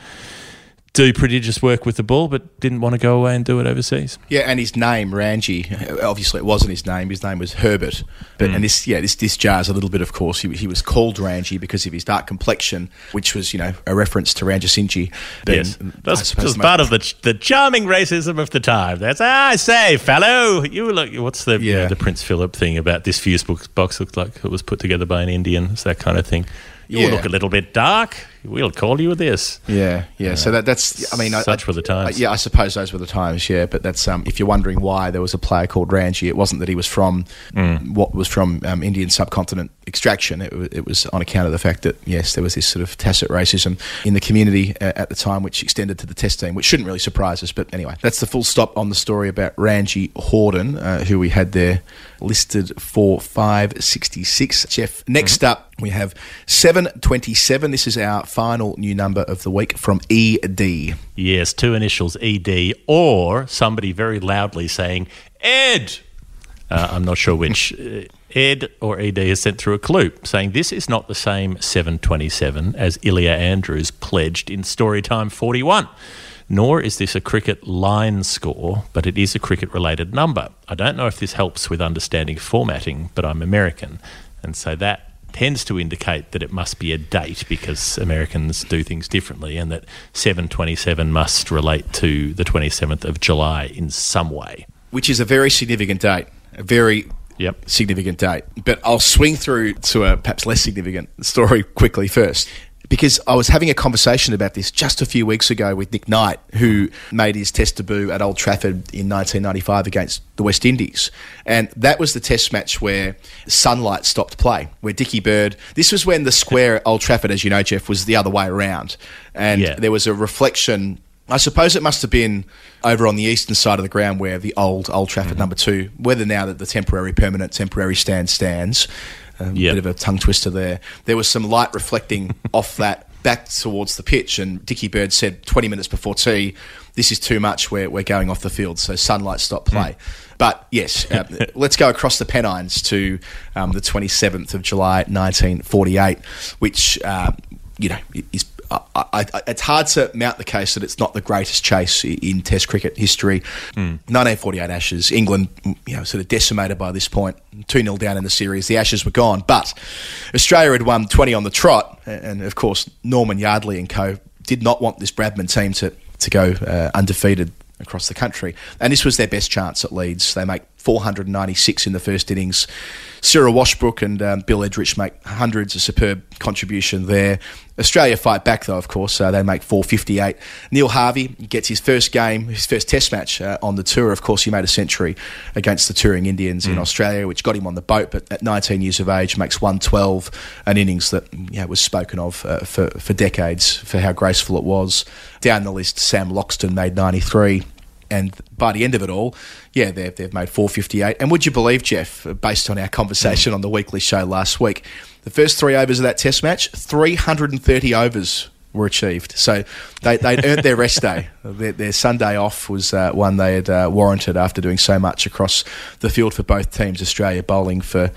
do prodigious work with the ball, but didn't want to go away and do it overseas. Yeah, and his name Ranji. Obviously, it wasn't his name. His name was Herbert. But and this, yeah, this this jars a little bit. Of course, he, he was called Ranji because of his dark complexion, which was you know a reference to But yes, that's, part of the the charming racism of the time. That's ah, I say, fellow, you look. What's the you know, Yeah. the Prince Philip thing about this fuse box looked like it was put together by an Indian? It's that kind of thing. You Yeah. look a little bit dark. We'll call you this. Yeah, yeah. So that that's. I mean, I- Such I, were the times. Yeah, I suppose those were the times. Yeah, but that's um. If you're wondering why there was a player called Ranji, it wasn't that he was from Mm. what was from um, Indian subcontinent extraction. It, it was on account of the fact that yes, there was this sort of tacit racism in the community uh, at the time, which extended to the test team, which shouldn't really surprise us. But anyway, that's the full stop on the story about Ranji Hordern, uh, who we had there listed for five sixty six. Geoff. Next up, we have seven twenty seven. This is our final new number of the week from ED. Yes, two initials ED, or somebody very loudly saying Ed. Uh, I'm not sure which. Uh, Ed or ED has sent through a clue saying this is not the same 727 as Ilya Andrews pledged in Storytime 41. Nor is this a cricket line score, but it is a cricket related number. I don't know if this helps with understanding formatting, but I'm American. And so that tends to indicate that it must be a date because Americans do things differently and that 727 must relate to the 27th of July in some way. which is a very significant date. A very Yep. significant date. But I'll swing through to a perhaps less significant story quickly first. Because I was having a conversation about this just a few weeks ago with Nick Knight, who made his test debut at Old Trafford in 1995 against the West Indies. And that was the test match where sunlight stopped play, where Dickie Bird. This was when the square at Old Trafford, as you know, Geoff, was the other way around. And Yeah. there was a reflection I suppose it must have been over on the eastern side of the ground where the old Old Trafford Mm-hmm. number two, whether now that the temporary, permanent, temporary stand stands, a Yeah. bit of a tongue twister there. There was some light reflecting off that back towards the pitch, and Dickie Bird said 20 minutes before tea, this is too much, we're, we're going off the field, so sunlight stop play. Mm. But yes, uh, let's go across the Pennines to um, the 27th of July 1948, which, uh, you know, is I, I, it's hard to mount the case that it's not the greatest chase in Test cricket history. 1948 Ashes, England, you know, sort of decimated by this point, two 0 down in the series. The Ashes were gone, but Australia had won 20 on the trot, and of course Norman Yardley and co did not want this Bradman team to to go uh, undefeated across the country, and this was their best chance at Leeds. They make 496 in the first innings. Cyril Washbrook and um, Bill Edrich make hundreds, a superb contribution there. Australia fight back though, of course. Uh, they make 458. Neil Harvey gets his first game, his first Test match uh, on the tour. Of course, he made a century against the touring Indians in Australia, which got him on the boat. But at 19 years of age, makes 112, an innings that know, was spoken of uh, for for decades for how graceful it was. Down the list, Sam Loxton made 93. And by the end of it all, yeah, they've, they've made 458. And would you believe, Geoff, based on our conversation on the weekly show last week, the first three overs of that test match, 330 overs were achieved. So they, they'd earned their rest day. Their, their Sunday off was uh, one they had uh, warranted after doing so much across the field for both teams. Australia bowling for,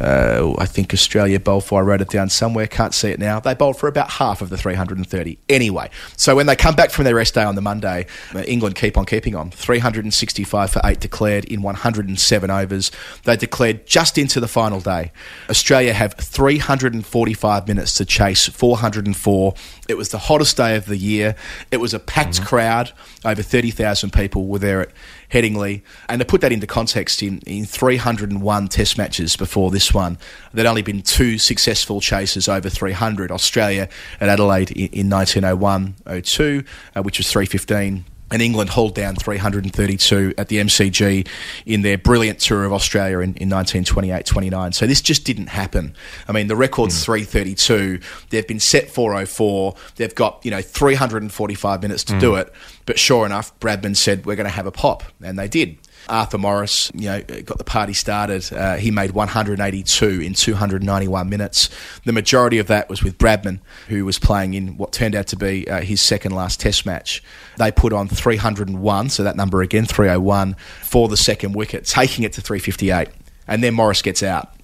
uh, I think Australia bowled for, I wrote it down somewhere, can't see it now. They bowled for about half of the 330. Anyway, so when they come back from their rest day on the Monday, uh, England keep on keeping on. 365 for 8 declared in 107 overs. They declared just into the final day. Australia have 345 minutes to chase 404. It was the hottest day of the year. It was a packed crowd. Over 30,000 people were there at Headingley. And to put that into context, in, in 301 test matches before this one, there'd only been two successful chases over 300. Australia at Adelaide in, in 1901 02, uh, which was 315 and England hauled down 332 at the MCG in their brilliant tour of Australia in, in 1928-29. So this just didn't happen. I mean, the record's hmm. 332. They've been set 404. They've got you know 345 minutes to do hmm. it. But sure enough, Bradman said we're going to have a pop, and they did. Arthur Morris, you know, got the party started. Uh, he made 182 in 291 minutes. The majority of that was with Bradman, who was playing in what turned out to be uh, his second last Test match. They put on 301, so that number again, 301, for the second wicket, taking it to 358. And then Morris gets out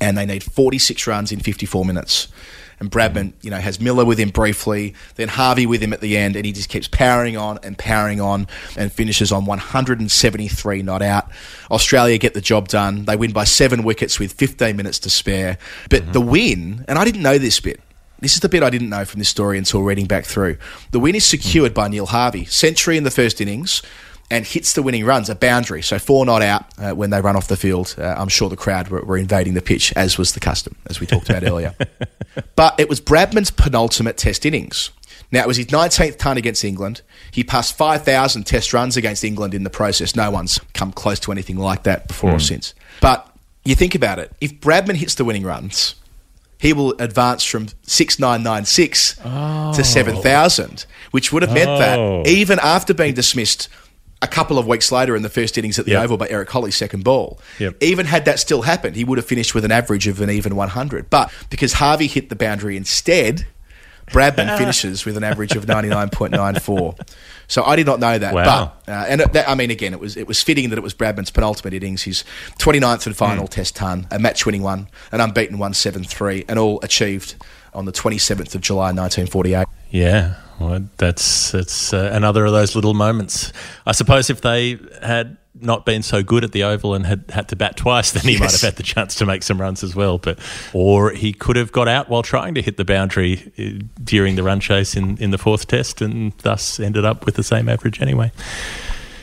and they need 46 runs in 54 minutes. And Bradman, you know, has Miller with him briefly, then Harvey with him at the end, and he just keeps powering on and powering on and finishes on 173 not out. Australia get the job done. They win by seven wickets with 15 minutes to spare. But mm-hmm. the win, and I didn't know this bit, this is the bit I didn't know from this story until reading back through. The win is secured mm. by Neil Harvey. Century in the first innings and hits the winning runs, a boundary. So four not out uh, when they run off the field. Uh, I'm sure the crowd were, were invading the pitch, as was the custom, as we talked about earlier. But it was Bradman's penultimate test innings. Now, it was his 19th ton against England. He passed 5,000 test runs against England in the process. No one's come close to anything like that before or since. But you think about it if Bradman hits the winning runs, he will advance from 6996 to 7000, which would have meant Oh. that even after being dismissed a couple of weeks later in the first innings at the Yep. Oval by Eric Hollies' second ball, Yep. even had that still happened, he would have finished with an average of an even 100. But because Harvey hit the boundary instead, Bradman finishes with an average of 99.94. So I did not know that. Wow. But, uh, and that, I mean, again, it was it was fitting that it was Bradman's penultimate innings, his 29th and final Test ton, a match winning one, an unbeaten 173, and all achieved on the 27th of July 1948. Yeah, well, that's that's uh, another of those little moments. I suppose if they had not been so good at the Oval and had had to bat twice, then he might have had the chance to make some runs as well. But or he could have got out while trying to hit the boundary uh, during the run chase in, in the fourth Test, and thus ended up with the same average anyway.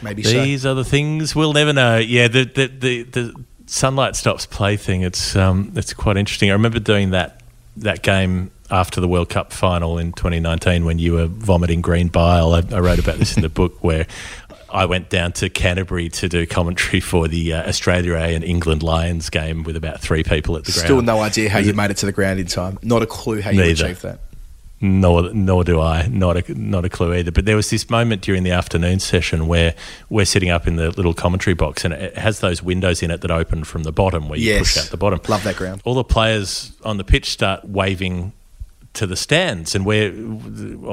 Maybe so. These are the things we'll never know. Yeah, the the the, the sunlight stops play thing. It's um it's quite interesting. I remember doing that that game after the World Cup final in 2019 when you were vomiting green bile. I, I wrote about this in the book where. I went down to Canterbury to do commentary for the uh, Australia A and England Lions game with about three people at the Still ground. no idea how you made it to the ground in time. Not a clue how you Neither. achieved that. Nor, nor do I. Not a, not a clue either. But there was this moment during the afternoon session where we're sitting up in the little commentary box and it has those windows in it that open from the bottom where you push Yes. out the bottom. Love that ground. All the players on the pitch start waving to the stands and we're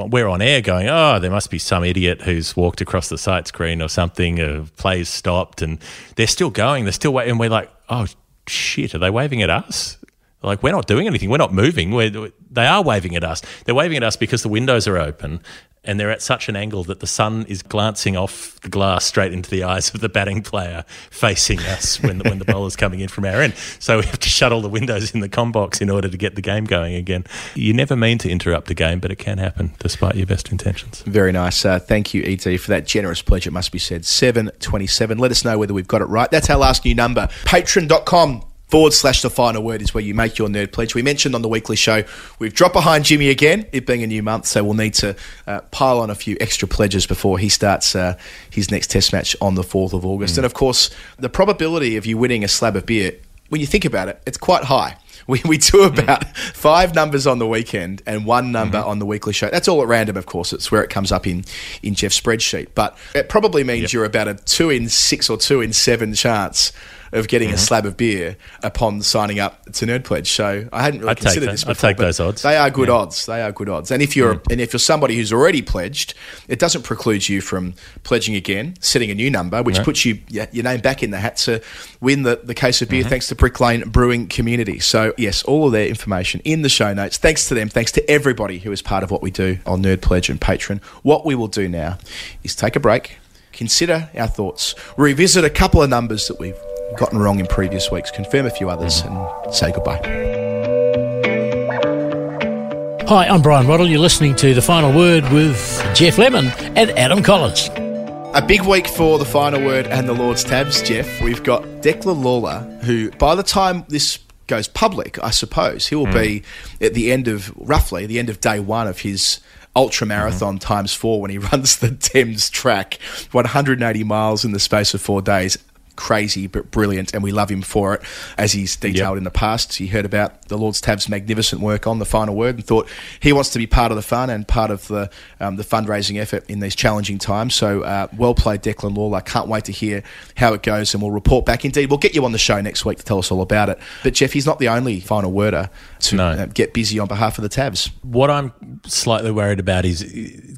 we're on air going oh there must be some idiot who's walked across the sight screen or something uh, plays stopped and they're still going they're still waiting and we're like oh shit are they waving at us like we're not doing anything we're not moving we're, they are waving at us they're waving at us because the windows are open and they're at such an angle that the sun is glancing off the glass straight into the eyes of the batting player facing us when the, when the bowler's coming in from our end. So we have to shut all the windows in the com box in order to get the game going again. You never mean to interrupt a game, but it can happen despite your best intentions. Very nice. Uh, thank you, ED, for that generous pledge. It must be said. 727. Let us know whether we've got it right. That's our last new number. Patreon.com forward slash the final word is where you make your nerd pledge. We mentioned on the weekly show we've dropped behind Jimmy again, it being a new month, so we'll need to uh, pile on a few extra pledges before he starts uh, his next test match on the 4th of August. And of course, the probability of you winning a slab of beer, when you think about it, it's quite high. We, we do about five numbers on the weekend and one number on the weekly show. That's all at random, of course. It's where it comes up in, in Geoff's spreadsheet. But it probably means you're about a two in six or two in seven chance of getting a slab of beer upon signing up to Nerd Pledge. So I hadn't really I'd considered this I'd take those odds. They are good Yeah. odds. They are good odds. And if you're and if you're somebody who's already pledged, it doesn't preclude you from pledging again, setting a new number, which No. puts you your name back in the hat to win the, the case of Mm-hmm. beer thanks to Brick Lane Brewing Community. So yes, all of their information in the show notes. Thanks to them. Thanks to everybody who is part of what we do on Nerd Pledge and Patreon. What we will do now is take a break, consider our thoughts, revisit a couple of numbers that we've gotten wrong in previous weeks, confirm a few others, and say goodbye. Hi, I'm Brian Roddle. You're listening to The Final Word with Geoff Lemon and Adam Collins. A big week for the final word and the Lord's Tavs, Geoff. We've got Declan Lawlor, who, by the time this goes public, I suppose, he will hmm. be at the end of, roughly, the end of day one of his ultra marathon mm-hmm. times four when he runs the Thames track, 180 miles in the space of four days. Crazy but brilliant, and we love him for it. As he's detailed Yep. in the past, he heard about the Lord's Tav's magnificent work on the final word and thought he wants to be part of the fun and part of the um, the fundraising effort in these challenging times. So uh, well played, Declan Lawlor. I can't wait to hear how it goes, and we'll report back. Indeed, we'll get you on the show next week to tell us all about it. But Geoff, he's not the only final worder to No. uh, get busy on behalf of the Tavs. What I'm slightly worried about is,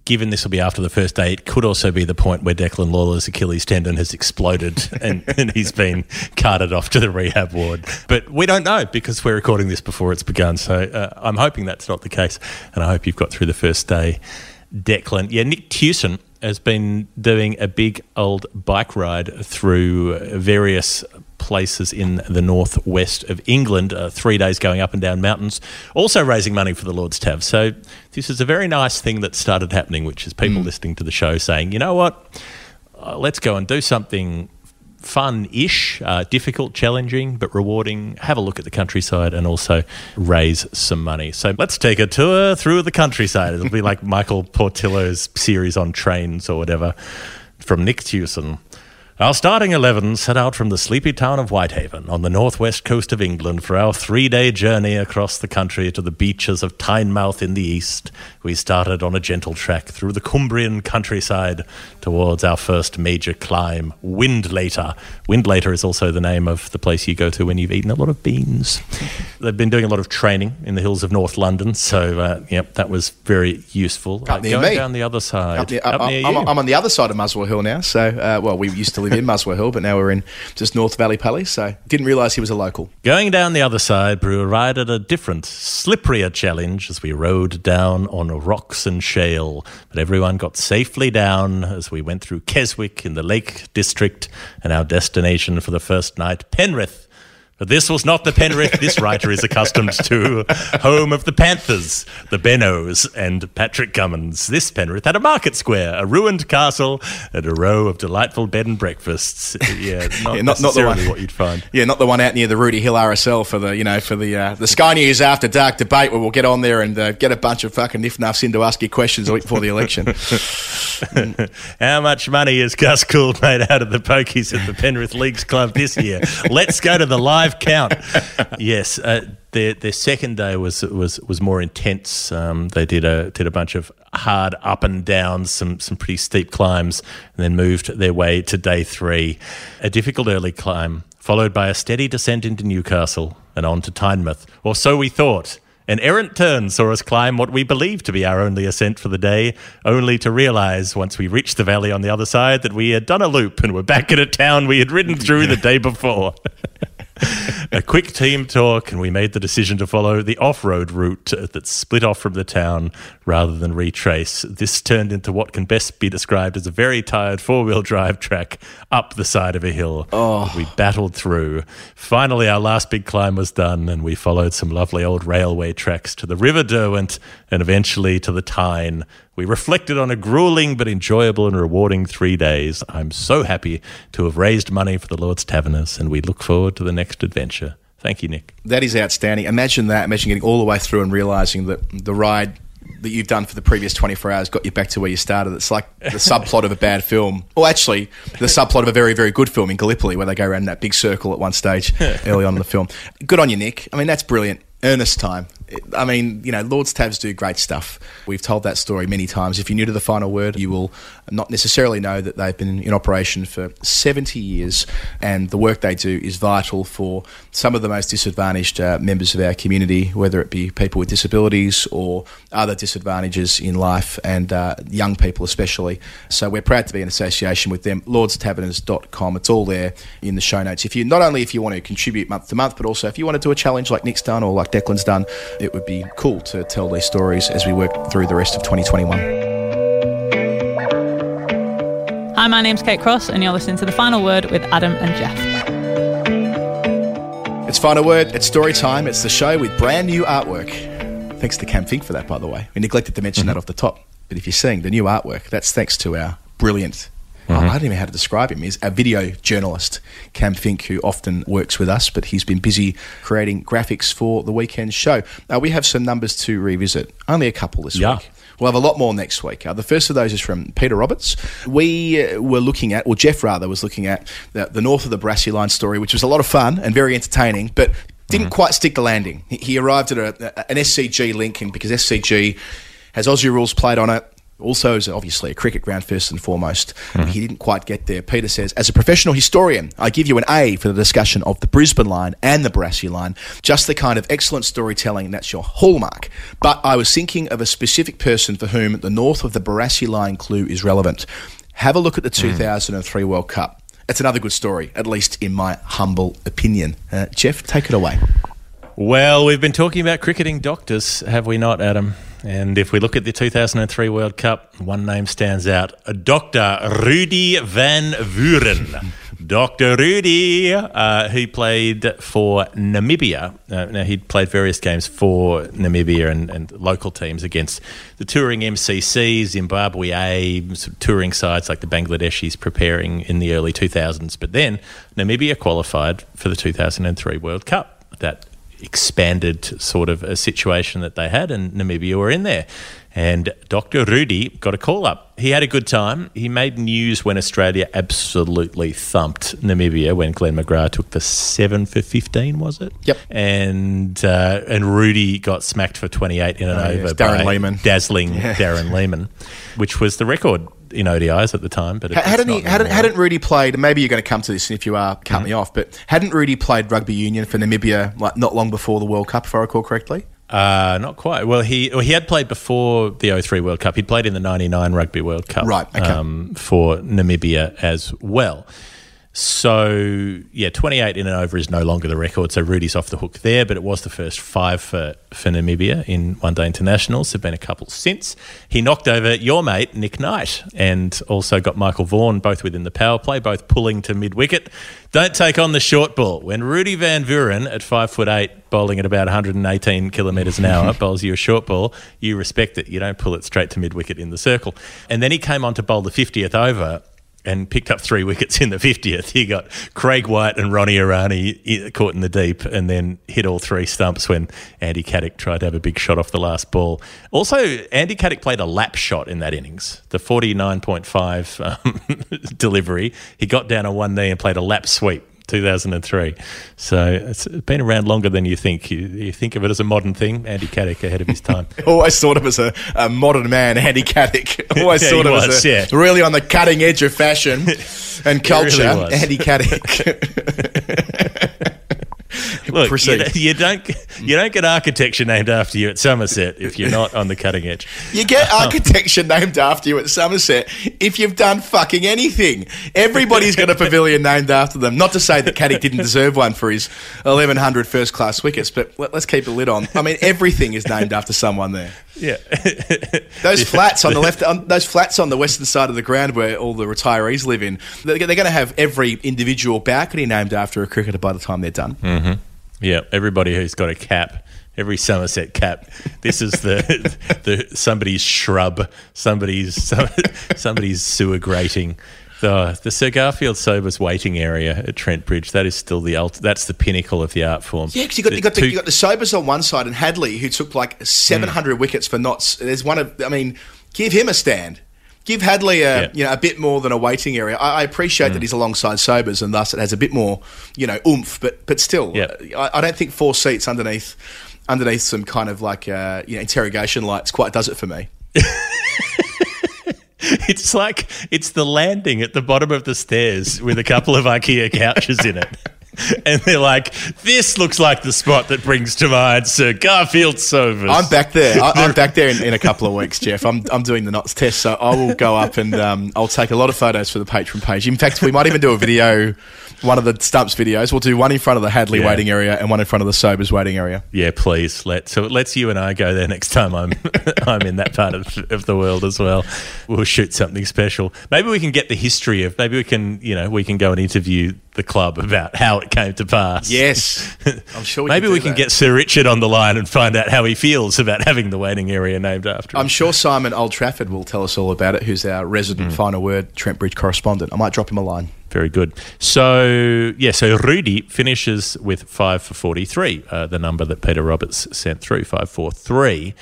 given this will be after the first day, it could also be the point where Declan Lawlor's Achilles tendon has exploded and and he's been carted off to the rehab ward. But we don't know because we're recording this before it's begun. So uh, I'm hoping that's not the case, and I hope you've got through the first day, Declan. Yeah, Nick Tewson has been doing a big old bike ride through various places in the northwest of England, uh, three days going up and down mountains, also raising money for the Lord's Tav. So this is a very nice thing that started happening, which is people listening to the show saying, you know what, uh, let's go and do something fun-ish, uh, difficult, challenging, but rewarding. Have a look at the countryside and also raise some money. So let's take a tour through the countryside. It'll be like Michael Portillo's series on trains or whatever from Nick Tewson. Our starting 11 set out from the sleepy town of Whitehaven on the northwest coast of England for our three day journey across the country to the beaches of Tynemouth in the east. We started on a gentle trek through the Cumbrian countryside towards our first major climb, Whinlatter. Whinlatter is also the name of the place you go to when you've eaten a lot of beans. They've been doing a lot of training in the hills of North London, so uh, yep, that was very useful. Up Uh, near going me. down the other side. Up near, Up I- near I'm. I'm on the other side of Muswell Hill now. So, uh, well, we used to live in Muswell Hill, but now we're in just North Valley Pally. So, didn't realise he was a local. Going down the other side, Brew arrived at a different, slipperier challenge as we rode down on rocks and shale. But everyone got safely down as we went through Keswick in the Lake District and our destination for the first night, Penrith. But this was not the Penrith this writer is accustomed to, home of the Panthers, the Bennos, and Patrick Cummins. This Penrith had a market square, a ruined castle, and a row of delightful bed and breakfasts. Yeah, not, Yeah, not- not the one- what you'd find. Yeah, not the one out near the Rooty Hill RSL for the you know for the uh, the Sky News After Dark debate where we'll get on there and uh, get a bunch of fucking if nuffs in to ask you questions before the election. How much money has Gus Gould made out of the pokies at the Penrith Leagues Club this year? Let's go to the live count. Yes, uh, their their second day was was was more intense. Um, they did a did a bunch of hard up and downs, some some pretty steep climbs, and then moved their way to day three, a difficult early climb, followed by a steady descent into Newcastle and on to Tynemouth, or so we thought. An errant turn saw us climb what we believed to be our only ascent for the day, only to realise once we reached the valley on the other side that we had done a loop and were back in a town we had ridden through the day before. a quick team talk, and we made the decision to follow the off road route that split off from the town rather than retrace. This turned into what can best be described as a very tired four wheel drive track up the side of a hill. Oh. We battled through. Finally, our last big climb was done, and we followed some lovely old railway tracks to the River Derwent and eventually to the Tyne. We reflected on a grueling but enjoyable and rewarding three days. I'm so happy to have raised money for the Lord's Taverners, and we look forward to the next adventure. Thank you, Nick. that is outstanding. Imagine that. Imagine getting all the way through and realising that the ride that you've done for the previous 24 hours got you back to where you started. It's like the subplot of a bad film. Or actually, the subplot of a very, very good film in Gallipoli where they go around that big circle at one stage early on in the film. Good on you, Nick. I mean, that's brilliant. Earnest time. I mean, you know, Lord's Tavs do great stuff. We've told that story many times. If you're new to the final word, you will not necessarily know that they've been in operation for 70 years, and the work they do is vital for some of the most disadvantaged uh, members of our community, whether it be people with disabilities or other disadvantages in life, and uh, young people especially. So we're proud to be in association with them. LordsTaverners.com. It's all there in the show notes. If you not only if you want to contribute month to month, but also if you want to do a challenge like Nick's done or like Declan's done, it would be cool to tell these stories as we work through the rest of 2021. Hi, my name's Kate Cross, and you're listening to The Final Word with Adam and Geoff. It's final word. It's story time. It's the show with brand new artwork. Thanks to Cam Fink for that, by the way. We neglected to mention mm-hmm. that off the top. But if you're seeing the new artwork, that's thanks to our brilliant. I don't even know how to describe him. He's a video journalist, Cam Fink, who often works with us, but he's been busy creating graphics for the weekend show. Now, we have some numbers to revisit. Only a couple this Yeah. week. We'll have a lot more next week. Uh, the first of those is from Peter Roberts. We uh, were looking at, or Geoff rather, was looking at the, the North of the Barassi Line story, which was a lot of fun and very entertaining, but didn't quite stick the landing. He, he arrived at a, a- an SCG link, and because SCG has Aussie rules played on it, also is obviously a cricket ground first and foremost. He didn't quite get there. Peter says, as a professional historian, I give you an A for the discussion of the Brisbane line and the Barassi line. Just the kind of excellent storytelling that's your hallmark. But I was thinking of a specific person for whom the north of the Barassi line clue is relevant. Have a look at the 2003 World Cup. it's another good story, at least in my humble opinion. Uh, Geoff, take it away. Well, we've been talking about cricketing doctors, have we not, Adam? And if we look at the 2003 World Cup, one name stands out Dr. Rudy van Vuren. Dr. Rudy, uh, who played for Namibia. Uh, now, he'd played various games for Namibia and, and local teams against the touring MCC, Zimbabwe A, some touring sides like the Bangladeshis preparing in the early 2000s. But then Namibia qualified for the 2003 World Cup. That expanded sort of a situation that they had, and Namibia were in there. And Dr. Rudy got a call up. He had a good time. He made news when Australia absolutely thumped Namibia when Glenn McGrath took the seven for fifteen, was it? Yep. And uh, and Rudy got smacked for twenty eight in an Oh, over yes, Darren by Lehmann. dazzling Yeah. Darren Lehmann, which was the record in ODIs at the time. But Hadn't, he, hadn't, hadn't Rudy played? Maybe you're going to come to this, and if you are, cut me off. But hadn't Rudy played rugby union for Namibia like not long before the World Cup, if I recall correctly? Uh, not quite. Well, he well, he had played before the 03 World Cup. He'd played in the 99 Rugby World Cup Right, okay. um, for Namibia as well. So, yeah, 28 in and over is no longer the record. So Rudy's off the hook there, but it was the first five for, for Namibia in one day internationals. There have been a couple since. He knocked over your mate, Nick Knight, and also got Michael Vaughan, both within the power play, both pulling to mid wicket. Don't take on the short ball. When Rudy Van Vuren at five foot eight, bowling at about 118 kilometres an hour, bowls you a short ball, you respect it. You don't pull it straight to mid wicket in the circle. And then he came on to bowl the 50th over and picked up three wickets in the 50th. He got Craig White and Ronnie Irani caught in the deep and then hit all three stumps when Andy Caddick tried to have a big shot off the last ball. Also, Andy Caddick played a lap shot in that innings, the 49.5 um, delivery. He got down on one knee and played a lap sweep. 2003. So it's been around longer than you think. You, you think of it as a modern thing, Andy Caddick ahead of his time. Always thought of as a, a modern man, Andy Caddick. Always Yeah, thought of as a, yeah. really on the cutting edge of fashion and culture, really. Andy Caddick. Look, you, Proceed. don't- you don't you don't get architecture named after you at Somerset if you're not on the cutting edge. You get um, architecture named after you at Somerset if you've done fucking anything. Everybody's got a pavilion named after them. Not to say that Caddick didn't deserve one for his 1100 first class wickets, but let, us keep a lid on. I mean, everything is named after someone there. Yeah, Those flats on the left, on, those flats on the western side of the ground where all the retirees live in, they're, they're going to have every individual balcony named after a cricketer by the time they're done. Mm-hmm. Yeah. Everybody who's got a cap, every Somerset cap. This is the the somebody's shrub, somebody's some, somebody's sewer grating. The, the Sir Garfield Sobers waiting area at Trent Bridge, that is still the ult- that's the pinnacle of the art form. Yeah, because you got, you, got the, you got the Sobers on one side and Hadlee, who took like 700 mm. wickets for Notts. There's one of, I mean, give him a stand. Give Hadlee a Yeah. you know a bit more than a waiting area. I, I appreciate that he's alongside Sobers, and thus it has a bit more you know oomph. But but still, Yeah. I, I don't think four seats underneath underneath some kind of like uh, you know interrogation lights quite does it for me. It's like it's the landing at the bottom of the stairs with a couple of IKEA couches in it. And they're like, this looks like the spot that brings to mind Sir Garfield Sobers. I'm back there. I, I'm back there in, in a couple of weeks, Geoff. I'm, I'm doing the Notts test, so I will go up and um, I'll take a lot of photos for the Patreon page. In fact, we might even do a video, one of the stumps videos. We'll do one in front of the Hadlee Yeah. waiting area and one in front of the Sobers waiting area. Yeah, please let so it lets you and I go there next time I'm I'm in that part of, of the world as well. We'll shoot something special. Maybe we can get the history of. Maybe we can you know we can go and interview the club about how it came to pass. Yes, I'm sure. Maybe we can that. get Sir Richard on the line and find out how he feels about having the waiting area named after him. I'm sure Simon Old Trafford will tell us all about it. Who's our resident Hmm. final word Trent Bridge correspondent? I might drop him a line. Very good. So, yeah, so Rudy finishes with 5 for 43, uh, the number that Peter Roberts sent through, 543.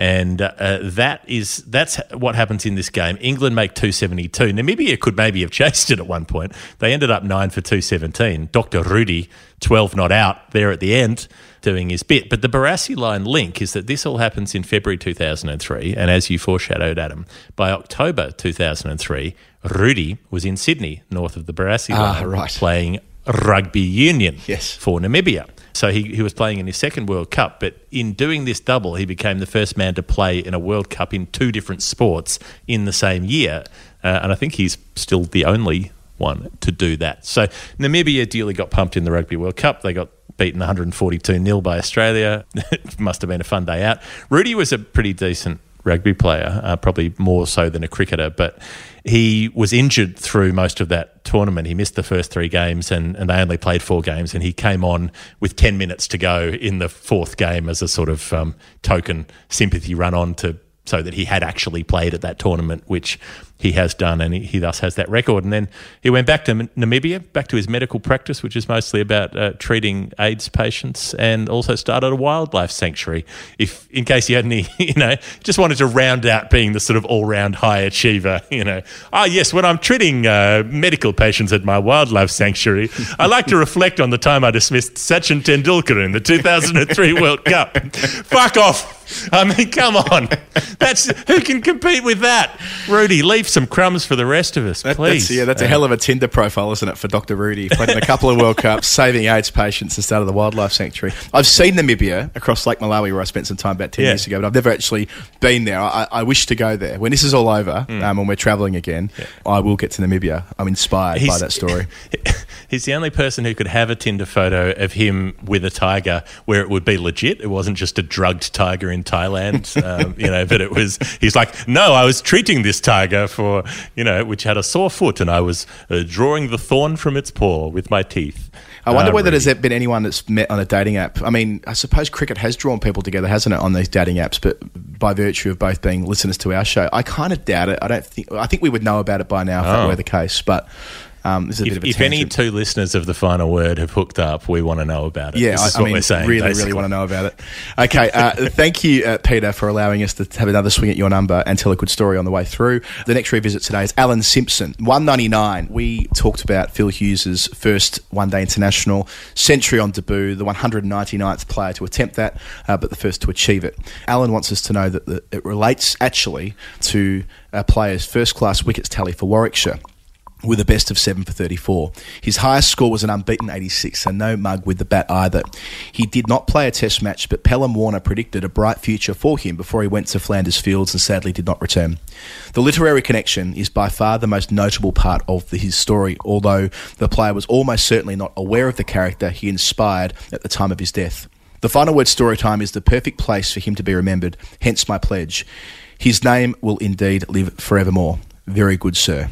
And uh, that is that's what happens in this game. England make 272. Namibia could maybe have chased it at one point. They ended up 9 for 217. Dr. Rudy, 12 not out there at the end, doing his bit. But the Barassi line link is that this all happens in February 2003. And as you foreshadowed, Adam, by October 2003, Rudy was in Sydney, north of the Barassi Ah, line, right. playing rugby union Yes. for Namibia. So he, he was playing in his second World Cup, but in doing this double, he became the first man to play in a World Cup in two different sports in the same year. Uh, and I think he's still the only one to do that. So Namibia duly got pumped in the Rugby World Cup. They got beaten 142 nil by Australia. it must have been a fun day out. Rudy was a pretty decent rugby player, uh, probably more so than a cricketer, but he was injured through most of that tournament. He missed the first three games and, and they only played four games, and he came on with 10 minutes to go in the fourth game as a sort of um, token sympathy run on to so that he had actually played at that tournament, which he has done, and he, he thus has that record. And then he went back to M- Namibia, back to his medical practice, which is mostly about uh, treating AIDS patients, and also started a wildlife sanctuary. If, in case you had any, you know, just wanted to round out being the sort of all-round high achiever, you know. Ah, yes, when I'm treating uh, medical patients at my wildlife sanctuary, I like to reflect on the time I dismissed Sachin Tendulkar in the 2003 World Cup. Fuck off. I mean, come on. That's who can compete with that? Rudy, leave some crumbs for the rest of us, That- please. That's, yeah, that's a hell of a Tinder profile, isn't it, for Dr. Rudy? Played in a couple of World Cups, saving AIDS patients and started the wildlife sanctuary. I've seen Namibia across Lake Malawi, where I spent some time about 10 Yeah. years ago, but I've never actually been there. I, I wish to go there. When this is all over, Mm. um, when we're travelling again, I will get to Namibia. I'm inspired by that story. He's the only person who could have a Tinder photo of him with a tiger where it would be legit. It wasn't just a drugged tiger in Thailand, um, you know, but it was, he's like, no, I was treating this tiger for, you know, which had a sore foot and I was uh, drawing the thorn from its paw with my teeth. I wonder Uh, whether Rudy. there's been anyone that's met on a dating app. I mean, I suppose cricket has drawn people together, hasn't it, on these dating apps? But by virtue of both being listeners to our show, I kind of doubt it. I don't think. I think we would know about it by now if that Oh. were the case. But um, this is a bit If, if any two listeners of the final word have hooked up, we want to know about it. Yeah, this is I, I what mean, we're saying. really, basically. really want to know about it. Okay, uh, thank you, uh, Peter, for allowing us to have another swing at your number and tell a good story on the way through. The next revisit today is Alan Simpson, 199. We talked about Phil Hughes's first one day international century on debut, the 199th player to attempt that, uh, but the first to achieve it. Alan wants us to know that the, it relates actually to a player's first class wickets tally for Warwickshire with a best of 7 for 34. His highest score was an unbeaten 86, so no mug with the bat either. He did not play a test match, but Pelham Warner predicted a bright future for him before he went to Flanders Fields and sadly did not return. The literary connection is by far the most notable part of his story, although the player was almost certainly not aware of the character he inspired at the time of his death. The final word story time is the perfect place for him to be remembered, hence my pledge. His name will indeed live forevermore. Very good, sir.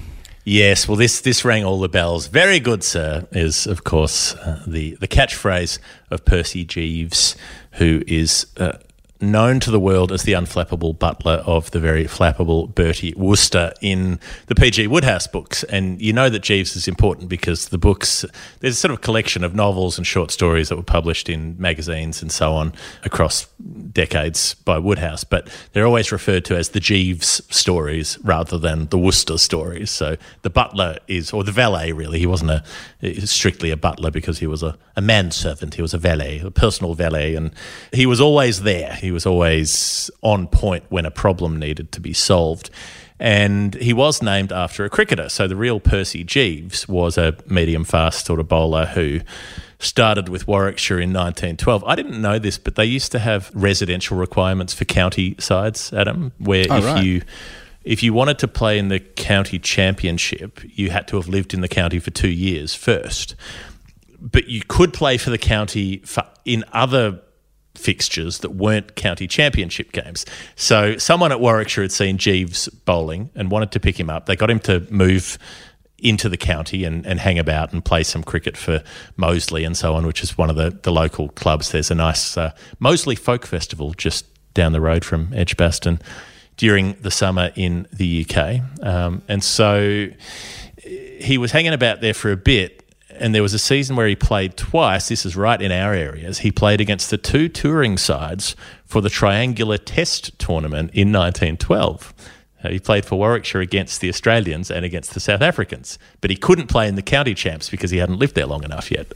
Yes, well, this this rang all the bells. Very good, sir. Is of course uh, the the catchphrase of Percy Jeeves, who is uh, known to the world as the unflappable butler of the very flappable Bertie Wooster in the PG Wodehouse books. And you know that Jeeves is important because the books there's a sort of collection of novels and short stories that were published in magazines and so on across decades by Woodhouse, but they're always referred to as the Jeeves stories rather than the Wooster stories. So the butler is, or the valet really, he wasn't a strictly a butler because he was a, a manservant, he was a valet, a personal valet, and he was always there. He was always on point when a problem needed to be solved. And he was named after a cricketer. So the real Percy Jeeves was a medium fast sort of bowler who started with Warwickshire in 1912. I didn't know this, but they used to have residential requirements for county sides, Adam, where Oh, if right. you if you wanted to play in the county championship, you had to have lived in the county for two years first. But you could play for the county for, in other fixtures that weren't county championship games. So someone at Warwickshire had seen Jeeves bowling and wanted to pick him up. They got him to move into the county and, and hang about and play some cricket for Moseley and so on, which is one of the, the local clubs. There's a nice uh, Moseley Folk Festival just down the road from Edgbaston during the summer in the UK. Um, and so he was hanging about there for a bit. And there was a season where he played twice. This is right in our areas. He played against the two touring sides for the Triangular Test tournament in 1912. Uh, He played for Warwickshire against the Australians and against the South Africans, but he couldn't play in the county champs because he hadn't lived there long enough yet.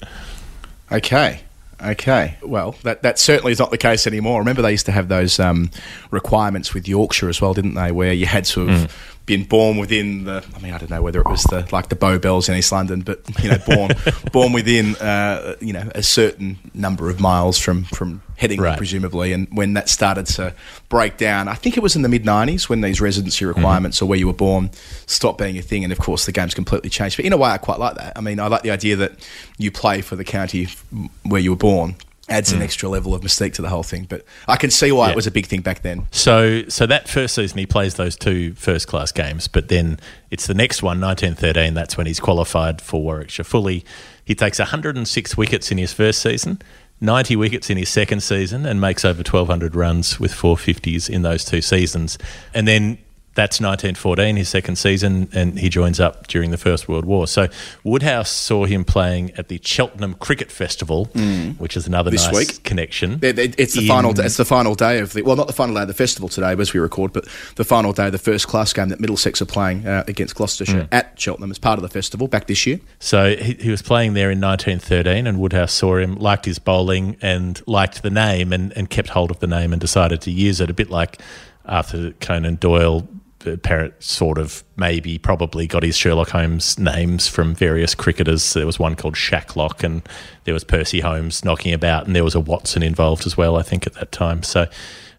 Okay. Okay. Well, that, that certainly is not the case anymore. Remember, they used to have those um, requirements with Yorkshire as well, didn't they? Where you had to have been born within the. I mean, I don't know whether it was the like the Bow Bells in East London, but you know, born born within uh, you know a certain number of miles from from Headingley, Right. presumably. And when that started to break down, I think it was in the mid '90s when these residency requirements or where you were born stopped being a thing, and of course the game's completely changed. But in a way, I quite like that. I mean, I like the idea that you play for the county where you were born. Adds an hmm. extra level of mystique to the whole thing, but I can see why Yeah. it was a big thing back then. So, so that first season he plays those two first class games, but then it's the next one, 1913. That's when he's qualified for Warwickshire fully. He takes 106 wickets in his first season, 90 wickets in his second season, and makes over 1,200 runs with 450s in those two seasons. And then that's 1914, his second season, and he joins up during the First World War. So Wodehouse saw him playing at the Cheltenham Cricket Festival, which is another Mm. This nice week. connection. It- it- It's the in- final. It's the final day of the well, not the final day of the festival today, as we record, but the final day of the first class game that Middlesex are playing uh, against Gloucestershire at Cheltenham as part of the festival back this year. So he, he was playing there in 1913, and Wodehouse saw him, liked his bowling, and liked the name, and, and kept hold of the name and decided to use it. A bit like Arthur Conan Doyle, Parrot sort of maybe probably got his Sherlock Holmes names from various cricketers. There was one called Shacklock, and there was Percy Holmes knocking about, and there was a Watson involved as well, I think, at that time. So.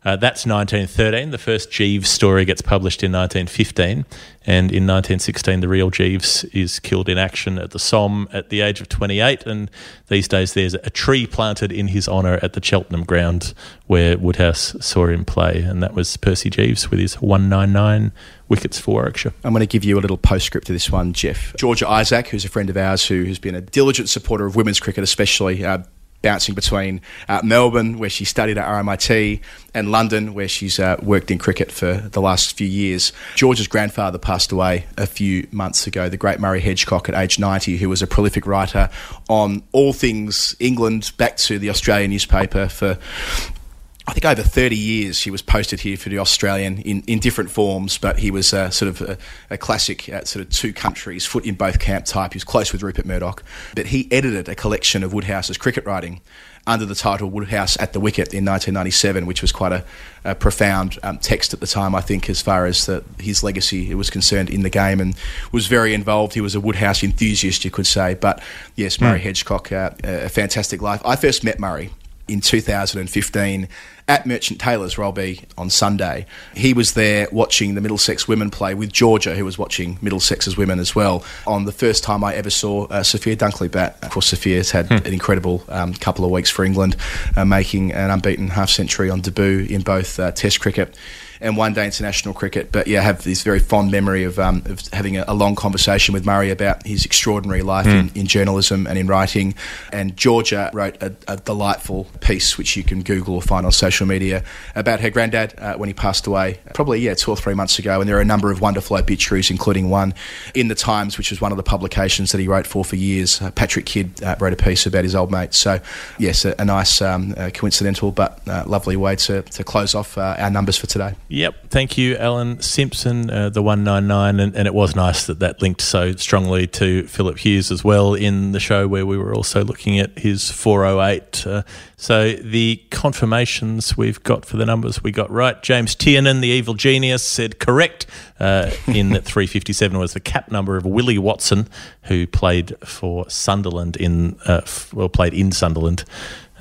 Uh, that's 1913. The first Jeeves story gets published in 1915, and in 1916, the real Jeeves is killed in action at the Somme at the age of 28. And these days, there's a tree planted in his honour at the Cheltenham ground where Wodehouse saw him play, and that was Percy Jeeves with his 199 wickets for Warwickshire. I'm going to give you a little postscript to this one, Geoff. Georgia Isaac, who's a friend of ours who has been a diligent supporter of women's cricket, especially. Uh, Bouncing between uh, Melbourne, where she studied at RMIT, and London, where she's uh, worked in cricket for the last few years. George's grandfather passed away a few months ago, the great Murray Hedgecock at age 90, who was a prolific writer on all things England, back to the Australian newspaper for I think over 30 years he was posted here for the Australian in, in different forms, but he was uh, sort of a, a classic uh, sort of two countries, foot in both camp type. He was close with Rupert Murdoch. But he edited a collection of Wodehouse's cricket writing under the title Wodehouse at the Wicket in 1997, which was quite a, a profound um, text at the time, I think, as far as the, his legacy was concerned in the game and was very involved. He was a Woodhouse enthusiast, you could say. But yes, Murray Hedgecock, uh, a fantastic life. I first met Murray in 2015 at Merchant Taylor's, where I'll be on Sunday. He was there watching the Middlesex women play with Georgia, who was watching Middlesex's women as well, on the first time I ever saw uh, Sophia Dunkley bat. Of course, Sophia's had an incredible um, couple of weeks for England, uh, making an unbeaten half century on debut in both uh, Test cricket and one day international cricket. But yeah, I have this very fond memory of, um, of having a, a long conversation with Murray about his extraordinary life in, in journalism and in writing. And Georgia wrote a, a delightful piece, which you can Google or find on social media, about her granddad uh, when he passed away, probably, yeah, two or three months ago. And there are a number of wonderful obituaries, including one in the Times, which was one of the publications that he wrote for for years. Uh, Patrick Kidd uh, wrote a piece about his old mate. So, yes, a, a nice, um, uh, coincidental but uh, lovely way to, to close off uh, our numbers for today. Yep. Thank you, Alan Simpson, uh, the 199. And, and it was nice that that linked so strongly to Philip Hughes as well in the show where we were also looking at his 408. Uh, so the confirmations we've got for the numbers we got right. James Tiernan, the evil genius, said correct uh, in that 357 was the cap number of Willie Watson, who played for Sunderland in, uh, f- well, played in Sunderland.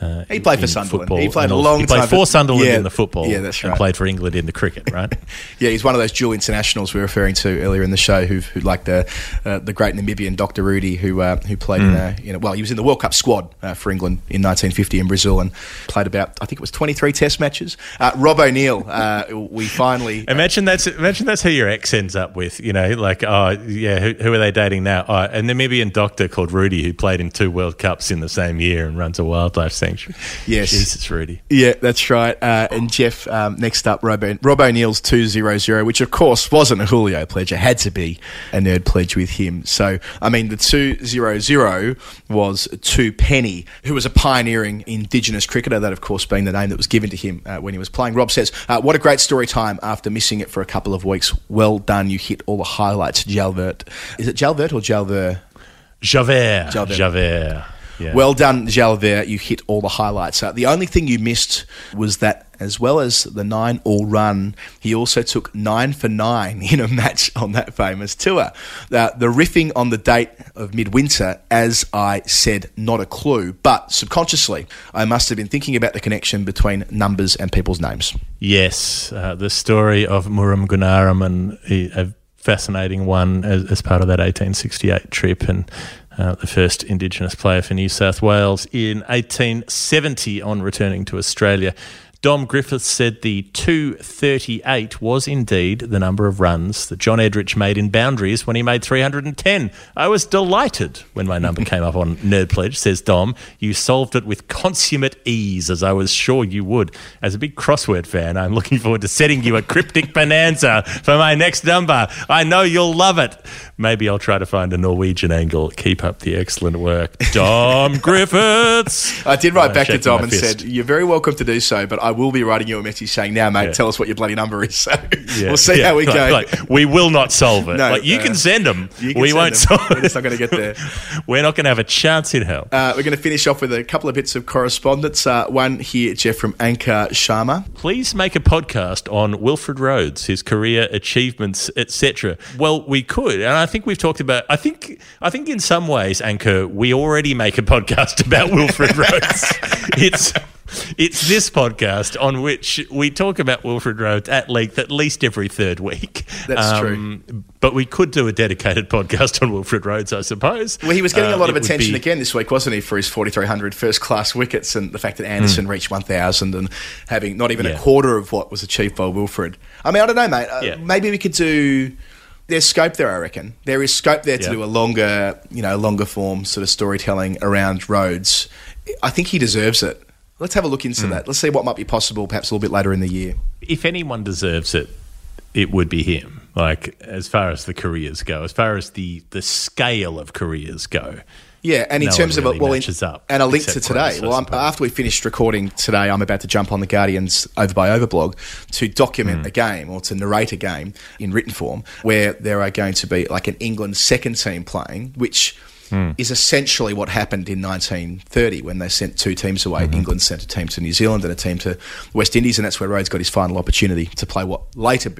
Uh, He played for Sunderland. football He played a long He played time for for- Sunderland Yeah, in the football. yeah, that's And played for England in the cricket, right? Yeah, he's one of those dual internationals we were referring to earlier in the show, who, who like the uh, the great Namibian Dr. Rudi, who uh, who played in, a, in a, well, he was in the World Cup squad uh, for England in 1950 in Brazil and played about I think it was 23 Test matches. Uh, Rob O'Neill, uh, we finally Imagine that's imagine that's who your ex ends up with. You know, like oh yeah, who, who are they dating now? Oh, a Namibian doctor called Rudi who played in two World Cups in the same year and runs a wildlife sanctuary. Yes. Jesus, Rudi. Yeah, that's right. Uh, and Geoff, um, next up, Rob, Rob O'Neill's 200, which of course wasn't a Julio pledge. It had to be a nerd pledge with him. So, I mean, the 200 was Two Penny, who was a pioneering Indigenous cricketer, that of course being the name that was given to him uh, when he was playing. Rob says, uh, What a great story time after missing it for a couple of weeks. Well done. You hit all the highlights, Jalvert. Is it Jalvert or Jalver? Javert. Javert. Javert. Yeah. Well done, Jalvert. You hit all the highlights. Uh, the only thing you missed was that as well as the nine all run, he also took nine for nine in a match on that famous tour. Uh, the riffing on the date of midwinter, as I said, not a clue, but subconsciously, I must have been thinking about the connection between numbers and people's names. Yes, uh, the story of Muram Gunaram and he- a fascinating one as, as part of that 1868 trip and uh, the first Indigenous player for New South Wales in 1870 on returning to Australia. Dom Griffiths said the 238 was indeed the number of runs that John Edrich made in boundaries when he made 310. I was delighted when my number came up on Nerd Pledge, says Dom. You solved it with consummate ease, as I was sure you would. As a big crossword fan, I'm looking forward to setting you a cryptic bonanza for my next number. I know you'll love it. Maybe I'll try to find a Norwegian angle. Keep up the excellent work. Dom Griffiths. I did write back to Dom and fist. said, "You're very welcome to do so, but I will be writing you a message saying, now, mate, Yeah. tell us what your bloody number is.' So Yeah, we'll see yeah, how we like- go. like, we will not solve it. No, like, you uh, can send them. can we send won't them. solve We're just not gonna get there. We're not going to have a chance in hell. Uh, we're going to finish off with a couple of bits of correspondence. Uh, one here, Geoff from Ankur Sharma. Please make a podcast on Wilfred Rhodes, his career achievements, etc. Well, we could, and I think we've talked about. I think, I think in some ways, Ankur, we already make a podcast about Wilfred Rhodes. it's. It's this podcast on which we talk about Wilfred Rhodes at length at least every third week. Um, That's true. But we could do a dedicated podcast on Wilfred Rhodes, I suppose. Well, he was getting a Uh, lot of attention be- again this week, wasn't he, for his 4,300 first class wickets and the fact that Anderson reached 1,000 and having not even a Hmm. Quarter of what was achieved by Wilfred. I mean, I don't know, mate. Uh, Yeah. Maybe we could do. There's scope there, I reckon. There is scope there to Yeah. do a longer, you know, longer form sort of storytelling around Rhodes. I think he deserves it. Let's have a look into hmm. that. Let's see what might be possible, perhaps a little bit later in the year. if anyone deserves it, it would be him. Like as far as the careers go, as far as the the scale of careers go. Yeah, and in No terms one of really well, in- up, and a link to today. Well, I'm, after we finished recording today, I'm about to jump on the Guardian's Over by Over blog to document hmm. a game or to narrate a game in written form where there are going to be like an England second team playing, which. Is essentially what happened in 1930 when they sent two teams away. Mm-hmm. England sent a team to New Zealand and a team to West Indies, and that's where Rhodes got his final opportunity to play what later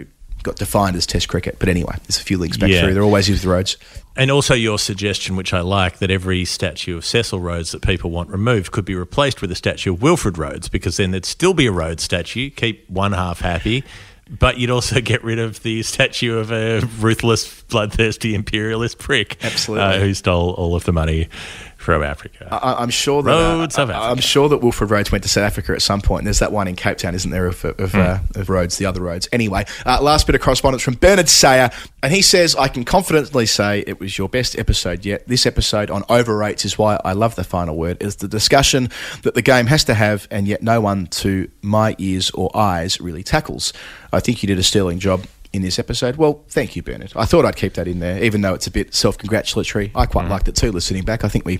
got defined as Test cricket. But anyway, there's a few links back Yeah. through. There always is with Rhodes. And also your suggestion, which I like, that every statue of Cecil Rhodes that people want removed could be replaced with a statue of Wilfred Rhodes, because then there'd still be a Rhodes statue. Keep one half happy. But you'd also get rid of the statue of a ruthless, bloodthirsty imperialist prick, Absolutely. uh, who stole all of the money from Africa. I, I'm sure that Rhodes uh, of Africa. I'm sure that Wilfred Rhodes went to South Africa at some point. And there's that one in Cape Town, isn't there, of, of, uh, Hmm. of Rhodes, the other Rhodes. Anyway, uh, last bit of correspondence from Bernard Sayer, and he says, "I can confidently say it was your best episode yet. This episode on overrates is why I love the final word. Is the discussion that the game has to have, and yet no one to my ears or eyes really tackles. I think you did a sterling job." In this episode, well, thank you, Bernard. I thought I'd keep that in there, even though it's a bit self-congratulatory. I quite liked it too. Listening back, I think we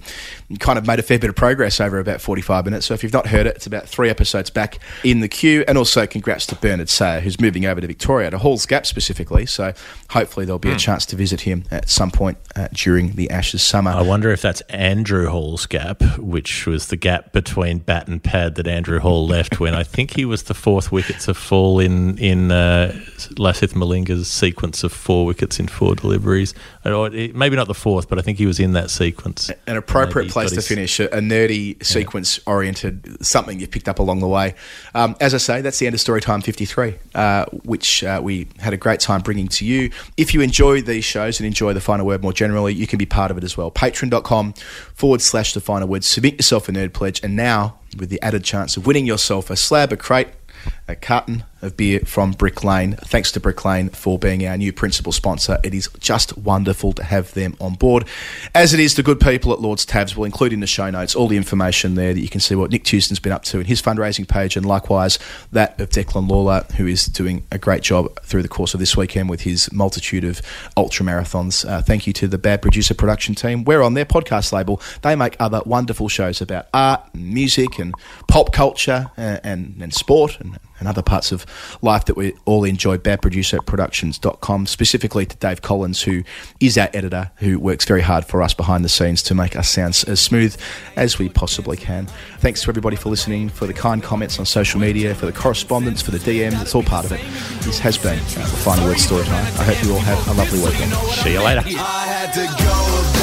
kind of made a fair bit of progress over about forty-five minutes. So if you've not heard it, it's about three episodes back in the queue. And also, congrats to Bernard Sayer, who's moving over to Victoria to Halls Gap specifically. So hopefully, there'll be a chance to visit him at some point uh, during the Ashes summer. I wonder if that's Andrew Hall's gap, which was the gap between bat and pad that Andrew Hall left when I think he was the fourth wicket to fall in in uh, Lasith Malinga's sequence of four wickets in four deliveries. Maybe not the fourth, but I think he was in that sequence. an appropriate place to his- finish, a, nerdy, sequence oriented, something you've picked up along the way. Um, as I say, that's the end of Story Time 53, uh, which uh, we had a great time bringing to you. If you enjoy these shows and enjoy the final word more generally, you can be part of it as well. Patreon.com forward slash the final word. Submit yourself a nerd pledge, and now with the added chance of winning yourself a slab, a crate, a carton of beer from Brick Lane. Thanks to Brick Lane for being our new principal sponsor. It is just wonderful to have them on board, as it is the good people at Lord's Tavs. We'll include in the show notes all the information there that you can see what Nick Tewson's been up to in his fundraising page, and likewise that of Declan Lawlor, who is doing a great job through the course of this weekend with his multitude of ultra marathons. Uh, thank you to the Bad Producer production team. We're on their podcast label. They make other wonderful shows about art, and music, and pop culture, uh, and, and sport, and and other parts of life that we all enjoy, badproducerproductions.com, specifically to Dave Collins, who is our editor, who works very hard for us behind the scenes to make us sound as smooth as we possibly can. Thanks to everybody for listening, for the kind comments on social media, for the correspondence, for the DMs. It's all part of it. This has been the Final Word Story Time. I hope you all have a lovely weekend. See you later. I had to go